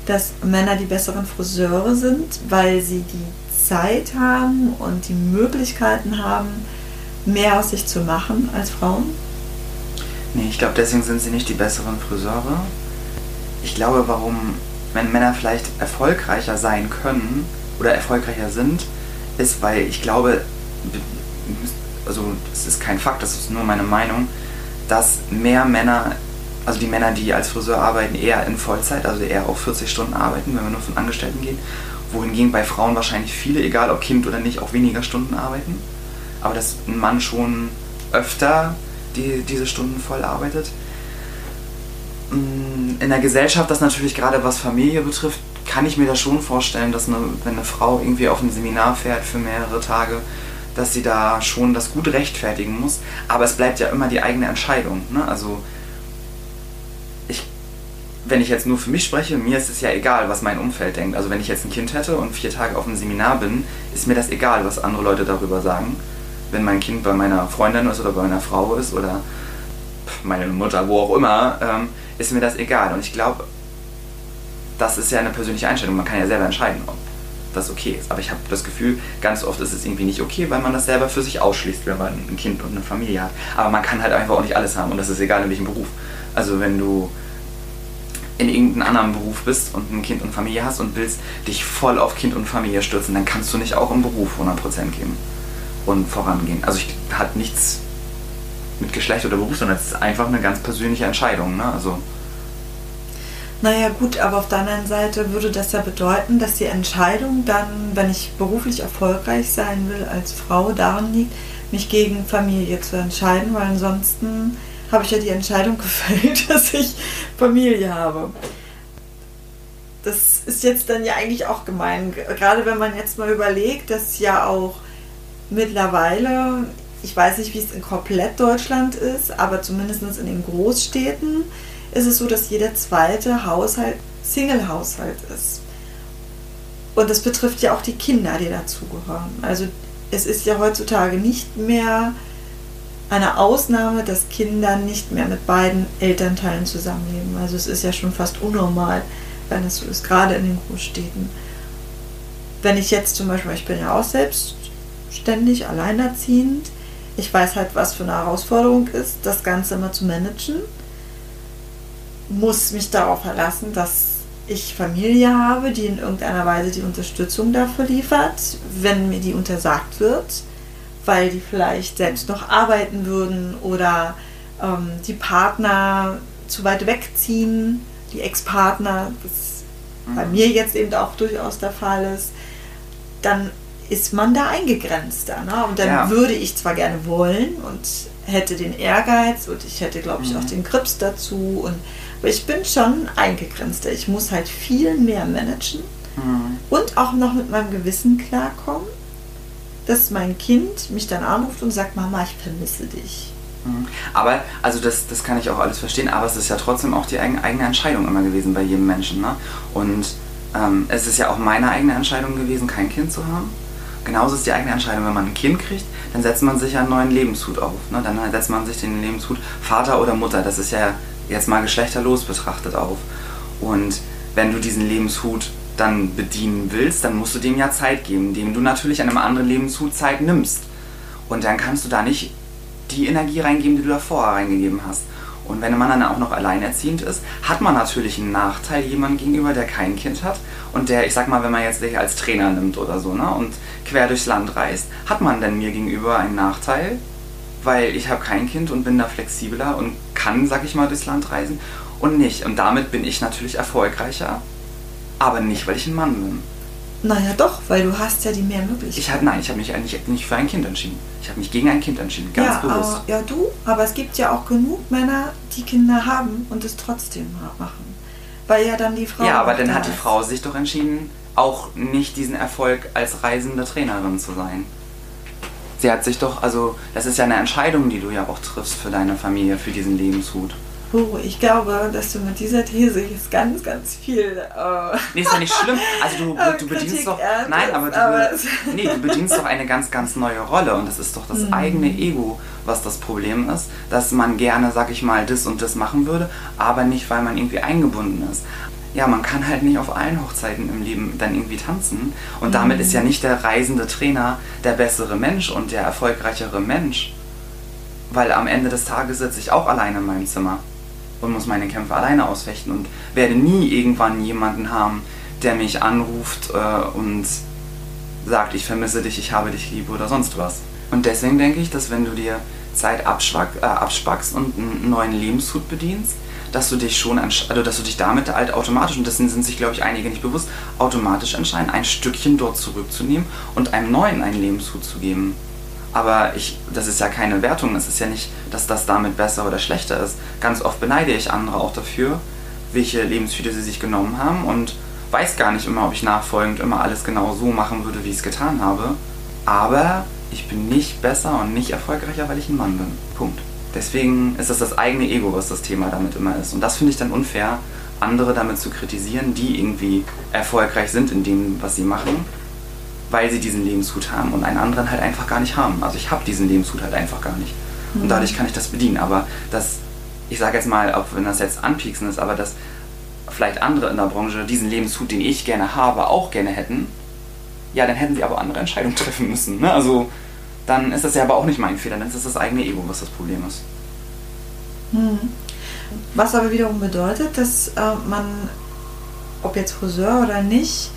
dass Männer die besseren Friseure sind, weil sie die Zeit haben und die Möglichkeiten haben, mehr aus sich zu machen als Frauen? Nee, ich glaube, deswegen sind sie nicht die besseren Friseure. Ich glaube, warum wenn Männer vielleicht erfolgreicher sein können oder erfolgreicher sind, ist, weil ich glaube, also es ist kein Fakt, das ist nur meine Meinung, dass mehr Männer, also die Männer, die als Friseur arbeiten, eher in Vollzeit, also eher auf 40 Stunden arbeiten, wenn wir nur von Angestellten gehen, wohingegen bei Frauen wahrscheinlich viele, egal ob Kind oder nicht, auch weniger Stunden arbeiten. Aber dass ein Mann schon öfter die, diese Stunden voll arbeitet. Mm, in der Gesellschaft, das natürlich gerade was Familie betrifft, kann ich mir das schon vorstellen, dass eine, wenn eine Frau irgendwie auf ein Seminar fährt für mehrere Tage, dass sie da schon das gut rechtfertigen muss. Aber es bleibt ja immer die eigene Entscheidung. Ne? Also ich, wenn ich jetzt nur für mich spreche, mir ist es ja egal, was mein Umfeld denkt. Also wenn ich jetzt ein Kind hätte und vier Tage auf einem Seminar bin, ist mir das egal, was andere Leute darüber sagen. Wenn mein Kind bei meiner Freundin ist oder bei meiner Frau ist oder meine Mutter, wo auch immer, ähm, ist mir das egal. Und ich glaube, das ist ja eine persönliche Einstellung. Man kann ja selber entscheiden, ob das okay ist. Aber ich habe das Gefühl, ganz oft ist es irgendwie nicht okay, weil man das selber für sich ausschließt, wenn man ein Kind und eine Familie hat. Aber man kann halt einfach auch nicht alles haben und das ist egal in welchem Beruf. Also wenn du in irgendeinem anderen Beruf bist und ein Kind und Familie hast und willst dich voll auf Kind und Familie stürzen, dann kannst du nicht auch im Beruf 100% geben und vorangehen. Also ich hat nichts mit Geschlecht oder Beruf, sondern es ist einfach eine ganz persönliche Entscheidung. Ne? Also naja gut, aber auf der anderen Seite würde das ja bedeuten, dass die Entscheidung dann, wenn ich beruflich erfolgreich sein will als Frau, daran liegt, mich gegen Familie zu entscheiden, weil ansonsten habe ich ja die Entscheidung gefällt, dass ich Familie habe. Das ist jetzt dann ja eigentlich auch gemein, gerade wenn man jetzt mal überlegt, dass ja auch mittlerweile, ich weiß nicht, wie es in komplett Deutschland ist, aber zumindest in den Großstädten, ist es so, dass jeder zweite Haushalt Single-Haushalt ist. Und das betrifft ja auch die Kinder, die dazugehören. Also es ist ja heutzutage nicht mehr eine Ausnahme, dass Kinder nicht mehr mit beiden Elternteilen zusammenleben. Also es ist ja schon fast unnormal, wenn es so ist, gerade in den Großstädten. Wenn ich jetzt zum Beispiel, ich bin ja auch selbstständig, alleinerziehend, ich weiß halt, was für eine Herausforderung ist, das Ganze immer zu managen muss mich darauf verlassen, dass ich Familie habe, die in irgendeiner Weise die Unterstützung dafür liefert, wenn mir die untersagt wird, weil die vielleicht selbst noch arbeiten würden oder ähm, die Partner zu weit wegziehen, die Ex-Partner, was bei mhm. mir jetzt eben auch durchaus der Fall ist, dann ist man da eingegrenzter. Ne? Und dann ja. würde ich zwar gerne wollen und hätte den Ehrgeiz und ich hätte, glaube ich, mhm. auch den Grips dazu und aber ich bin schon eingegrenzter. Ich muss halt viel mehr managen mhm. und auch noch mit meinem Gewissen klarkommen, dass mein Kind mich dann anruft und sagt, Mama, ich vermisse dich. Mhm. Aber, also das, das kann ich auch alles verstehen, aber es ist ja trotzdem auch die eigene Entscheidung immer gewesen bei jedem Menschen. Ne? Und ähm, es ist ja auch meine eigene Entscheidung gewesen, kein Kind zu haben. Genauso ist die eigene Entscheidung, wenn man ein Kind kriegt, dann setzt man sich einen neuen Lebenshut auf. Ne? Dann setzt man sich den Lebenshut Vater oder Mutter. Das ist ja jetzt mal geschlechterlos betrachtet auf. Und wenn du diesen Lebenshut dann bedienen willst, dann musst du dem ja Zeit geben, indem du natürlich einem anderen Lebenshut Zeit nimmst. Und dann kannst du da nicht die Energie reingeben, die du davor reingegeben hast. Und wenn man dann auch noch alleinerziehend ist, hat man natürlich einen Nachteil jemandem gegenüber, der kein Kind hat und der, ich sag mal, wenn man jetzt dich als Trainer nimmt oder so, ne, und quer durchs Land reist, hat man dann mir gegenüber einen Nachteil, weil ich habe kein Kind und bin da flexibler und kann, sag ich mal, durchs Land reisen und nicht. Und damit bin ich natürlich erfolgreicher, aber nicht, weil ich ein Mann bin. Naja, doch, weil du hast ja die mehr Möglichkeiten. Ich hatte, nein, ich habe mich eigentlich nicht für ein Kind entschieden. Ich habe mich gegen ein Kind entschieden, ganz ja, bewusst. Aber, ja, du, aber es gibt ja auch genug Männer, die Kinder haben und es trotzdem machen. Weil ja dann die Frau. Ja, aber dann hat die Frau sich doch entschieden, auch nicht diesen Erfolg als reisende Trainerin zu sein sie hat sich doch, also das ist ja eine Entscheidung, die du ja auch triffst für deine Familie, für diesen Lebenshut. Oh, ich glaube, dass du mit dieser These jetzt ganz, ganz viel. Äh, nee, ist ja nicht schlimm. Also du, du bedienst doch. Nein, aber du, aber nee, du bedienst doch eine ganz, ganz neue Rolle und das ist doch das mhm. eigene Ego, was das Problem ist, dass man gerne, sag ich mal, das und das machen würde, aber nicht, weil man irgendwie eingebunden ist ja, man kann halt nicht auf allen Hochzeiten im Leben dann irgendwie tanzen. Und mhm. damit ist ja nicht der reisende Trainer der bessere Mensch und der erfolgreichere Mensch. Weil am Ende des Tages sitze ich auch alleine in meinem Zimmer und muss meine Kämpfe alleine ausfechten und werde nie irgendwann jemanden haben, der mich anruft äh, und sagt, ich vermisse dich, ich habe dich lieb oder sonst was. Und deswegen denke ich, dass wenn du dir Zeit äh, abspackst und einen neuen Lebenshut bedienst, dass du dich schon, also dass du dich damit halt automatisch, und dessen sind sich, glaube ich, einige nicht bewusst, automatisch entscheiden, ein Stückchen dort zurückzunehmen und einem neuen einen Lebenshut zu geben. Aber ich, das ist ja keine Wertung, es ist ja nicht, dass das damit besser oder schlechter ist. Ganz oft beneide ich andere auch dafür, welche Lebensfühle sie sich genommen haben und weiß gar nicht immer, ob ich nachfolgend immer alles genau so machen würde, wie ich es getan habe. Aber ich bin nicht besser und nicht erfolgreicher, weil ich ein Mann bin. Punkt. Deswegen ist das das eigene Ego, was das Thema damit immer ist. Und das finde ich dann unfair, andere damit zu kritisieren, die irgendwie erfolgreich sind in dem, was sie machen, weil sie diesen Lebenshut haben und einen anderen halt einfach gar nicht haben. Also ich habe diesen Lebenshut halt einfach gar nicht. Und mhm. dadurch kann ich das bedienen. Aber das, ich sage jetzt mal, auch wenn das jetzt anpieksen ist, aber dass vielleicht andere in der Branche diesen Lebenshut, den ich gerne habe, auch gerne hätten, ja, dann hätten sie aber andere Entscheidungen treffen müssen. Ne? Also dann ist das ja aber auch nicht mein Fehler, dann ist das das eigene Ego, was das Problem ist. Mhm. Was aber wiederum bedeutet, dass äh, man, ob jetzt Friseur oder nicht,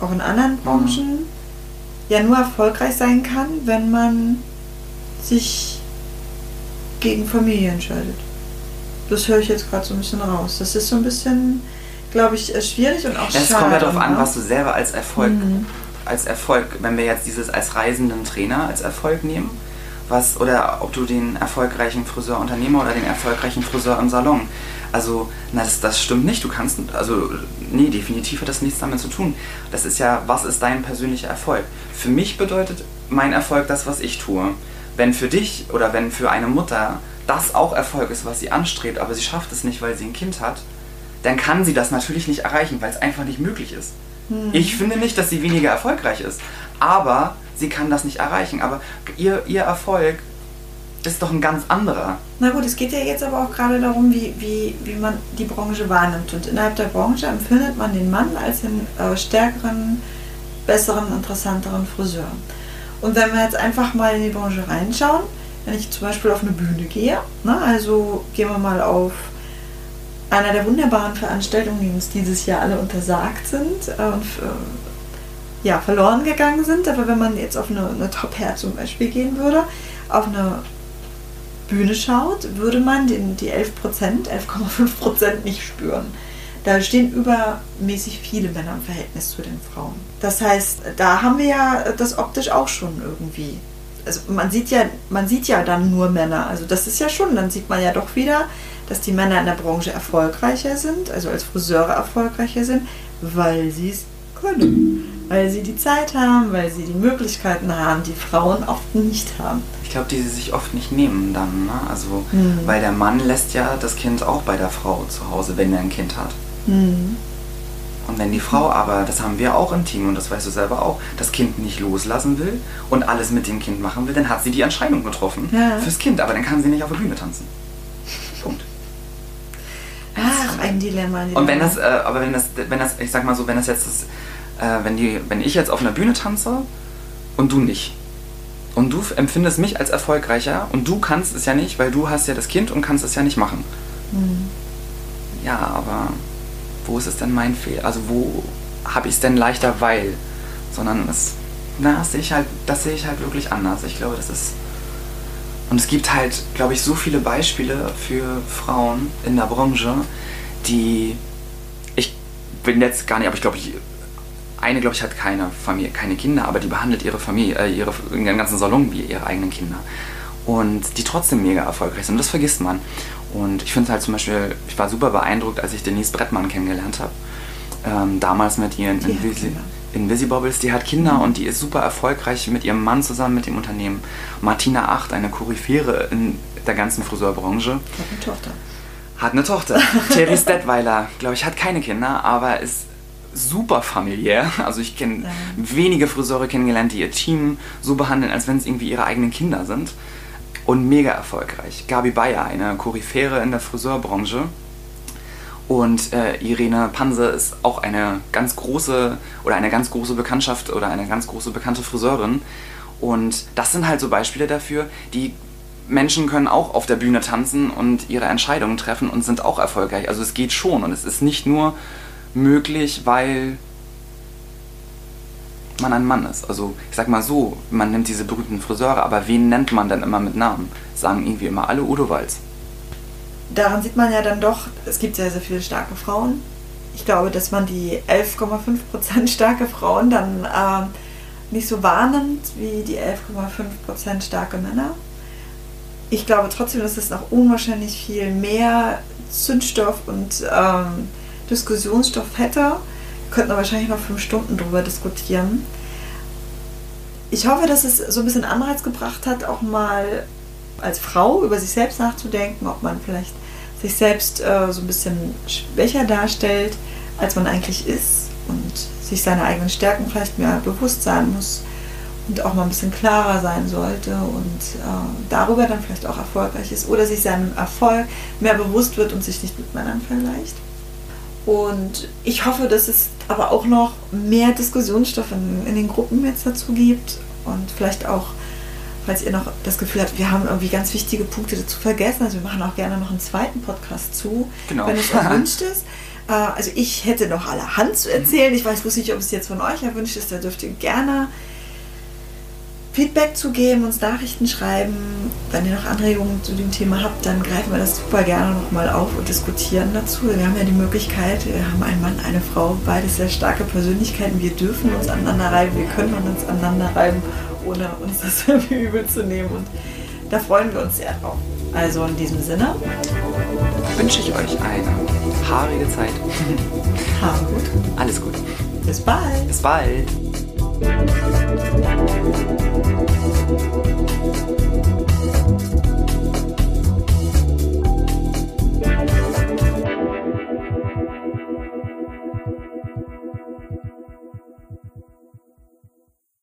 auch in anderen mhm. Branchen, mhm. Ja nur erfolgreich sein kann, wenn man sich gegen Familie entscheidet. Das höre ich jetzt gerade so ein bisschen raus. Das ist so ein bisschen, glaube ich, äh, schwierig und auch ja, Es kommt ja darauf an, ne? was du selber als Erfolg, mhm. als Erfolg, wenn wir jetzt dieses als reisenden Trainer als Erfolg nehmen, was, oder ob du den erfolgreichen Friseurunternehmer oder den erfolgreichen Friseur im Salon. Also, na, das, das stimmt nicht. Du kannst, also, nee, definitiv hat das nichts damit zu tun. Das ist ja, was ist dein persönlicher Erfolg? Für mich bedeutet mein Erfolg das, was ich tue. Wenn für dich oder wenn für eine Mutter das auch Erfolg ist, was sie anstrebt, aber sie schafft es nicht, weil sie ein Kind hat, dann kann sie das natürlich nicht erreichen, weil es einfach nicht möglich ist. Hm. Ich finde nicht, dass sie weniger erfolgreich ist, aber sie kann das nicht erreichen. Aber ihr, ihr Erfolg ist doch ein ganz anderer. Na gut, es geht ja jetzt aber auch gerade darum, wie, wie, wie man die Branche wahrnimmt. Und innerhalb der Branche empfindet man den Mann als den äh, stärkeren, besseren, interessanteren Friseur. Und wenn wir jetzt einfach mal in die Branche reinschauen, wenn ich zum Beispiel auf eine Bühne gehe, ne, also gehen wir mal auf einer der wunderbaren Veranstaltungen, die uns dieses Jahr alle untersagt sind äh, und äh, ja, verloren gegangen sind. Aber wenn man jetzt auf eine, eine Top Hair zum Beispiel gehen würde, auf eine Bühne schaut, würde man den, die 11%, 11,5% nicht spüren. Da stehen übermäßig viele Männer im Verhältnis zu den Frauen. Das heißt, da haben wir ja das optisch auch schon irgendwie. Also man sieht ja, man sieht ja dann nur Männer. Also das ist ja schon, dann sieht man ja doch wieder, dass die Männer in der Branche erfolgreicher sind, also als Friseure erfolgreicher sind, weil sie es können weil sie die Zeit haben, weil sie die Möglichkeiten haben, die Frauen oft nicht haben. Ich glaube, die sie sich oft nicht nehmen dann. Ne? Also, mhm. weil der Mann lässt ja das Kind auch bei der Frau zu Hause, wenn er ein Kind hat. Mhm. Und wenn die Frau aber, das haben wir auch im Team und das weißt du selber auch, das Kind nicht loslassen will und alles mit dem Kind machen will, dann hat sie die Entscheidung getroffen ja. fürs Kind, aber dann kann sie nicht auf der Bühne tanzen. Punkt. Ach, ein Dilemma. Dilemma. Und wenn das, äh, aber wenn das, wenn das, ich sag mal so, wenn das jetzt das äh, wenn, die, wenn ich jetzt auf einer Bühne tanze und du nicht. Und du empfindest mich als erfolgreicher und du kannst es ja nicht, weil du hast ja das Kind und kannst es ja nicht machen. Mhm. Ja, aber wo ist es denn mein Fehler? Also wo habe ich es denn leichter, weil? Sondern es, na, das sehe ich halt, das sehe ich halt wirklich anders. Ich glaube, das ist und es gibt halt, glaube ich, so viele Beispiele für Frauen in der Branche, die ich bin jetzt gar nicht, aber ich glaube, ich eine, glaube ich, hat keine Familie, keine Kinder, aber die behandelt ihre Familie, äh, ihre, ihren ganzen Salon wie ihre eigenen Kinder. Und die trotzdem mega erfolgreich sind. Das vergisst man. Und ich finde halt zum Beispiel, ich war super beeindruckt, als ich Denise Brettmann kennengelernt habe. Ähm, damals mit ihren Invisi Invisibobbles, die hat Kinder mhm. und die ist super erfolgreich mit ihrem Mann zusammen mit dem Unternehmen. Martina Acht, eine Koryphäre in der ganzen Friseurbranche. Hat eine Tochter. Hat eine Tochter. Thierry Stettweiler, glaube ich, hat keine Kinder, aber ist super familiär. Also ich kenne ja. wenige Friseure kennengelernt, die ihr Team so behandeln, als wenn es irgendwie ihre eigenen Kinder sind. Und mega erfolgreich. Gabi Bayer, eine Koryphäre in der Friseurbranche. Und äh, Irene Panse ist auch eine ganz große oder eine ganz große Bekanntschaft oder eine ganz große bekannte Friseurin. Und das sind halt so Beispiele dafür, die Menschen können auch auf der Bühne tanzen und ihre Entscheidungen treffen und sind auch erfolgreich. Also es geht schon und es ist nicht nur möglich, weil man ein Mann ist. Also ich sag mal so, man nimmt diese berühmten Friseure, aber wen nennt man dann immer mit Namen? Sagen irgendwie immer alle Udo Walz. Daran sieht man ja dann doch, es gibt sehr, sehr viele starke Frauen. Ich glaube, dass man die 11,5% starke Frauen dann äh, nicht so wahrnimmt wie die 11,5% starke Männer. Ich glaube trotzdem, dass es noch unwahrscheinlich viel mehr Zündstoff und ähm, Diskussionsstoff hätte. Könnten wir wahrscheinlich noch fünf Stunden drüber diskutieren. Ich hoffe, dass es so ein bisschen Anreiz gebracht hat, auch mal als Frau über sich selbst nachzudenken, ob man vielleicht sich selbst äh, so ein bisschen schwächer darstellt, als man eigentlich ist und sich seine eigenen Stärken vielleicht mehr bewusst sein muss und auch mal ein bisschen klarer sein sollte und äh, darüber dann vielleicht auch erfolgreich ist oder sich seinem Erfolg mehr bewusst wird und sich nicht mit Männern vergleicht. Und ich hoffe, dass es aber auch noch mehr Diskussionsstoff in, in den Gruppen jetzt dazu gibt und vielleicht auch, falls ihr noch das Gefühl habt, wir haben irgendwie ganz wichtige Punkte dazu vergessen. Also wir machen auch gerne noch einen zweiten Podcast zu, Genau. wenn es erwünscht ist. Äh, Also ich hätte noch allerhand zu erzählen. Ich weiß bloß nicht, ob es jetzt von euch erwünscht ist. Da dürft ihr gerne Feedback zu geben, uns Nachrichten schreiben. Wenn ihr noch Anregungen zu dem Thema habt, dann greifen wir das super gerne nochmal auf und diskutieren dazu. Wir haben ja die Möglichkeit, wir haben einen Mann, eine Frau, beide sehr starke Persönlichkeiten. Wir dürfen uns aneinander reiben, wir können uns aneinander reiben, ohne uns das irgendwie übel zu nehmen. Und da freuen wir uns sehr drauf. Also in diesem Sinne, Wünsche ich euch eine haarige Zeit. haben gut. Alles gut. Bis bald. Bis bald. Thank you.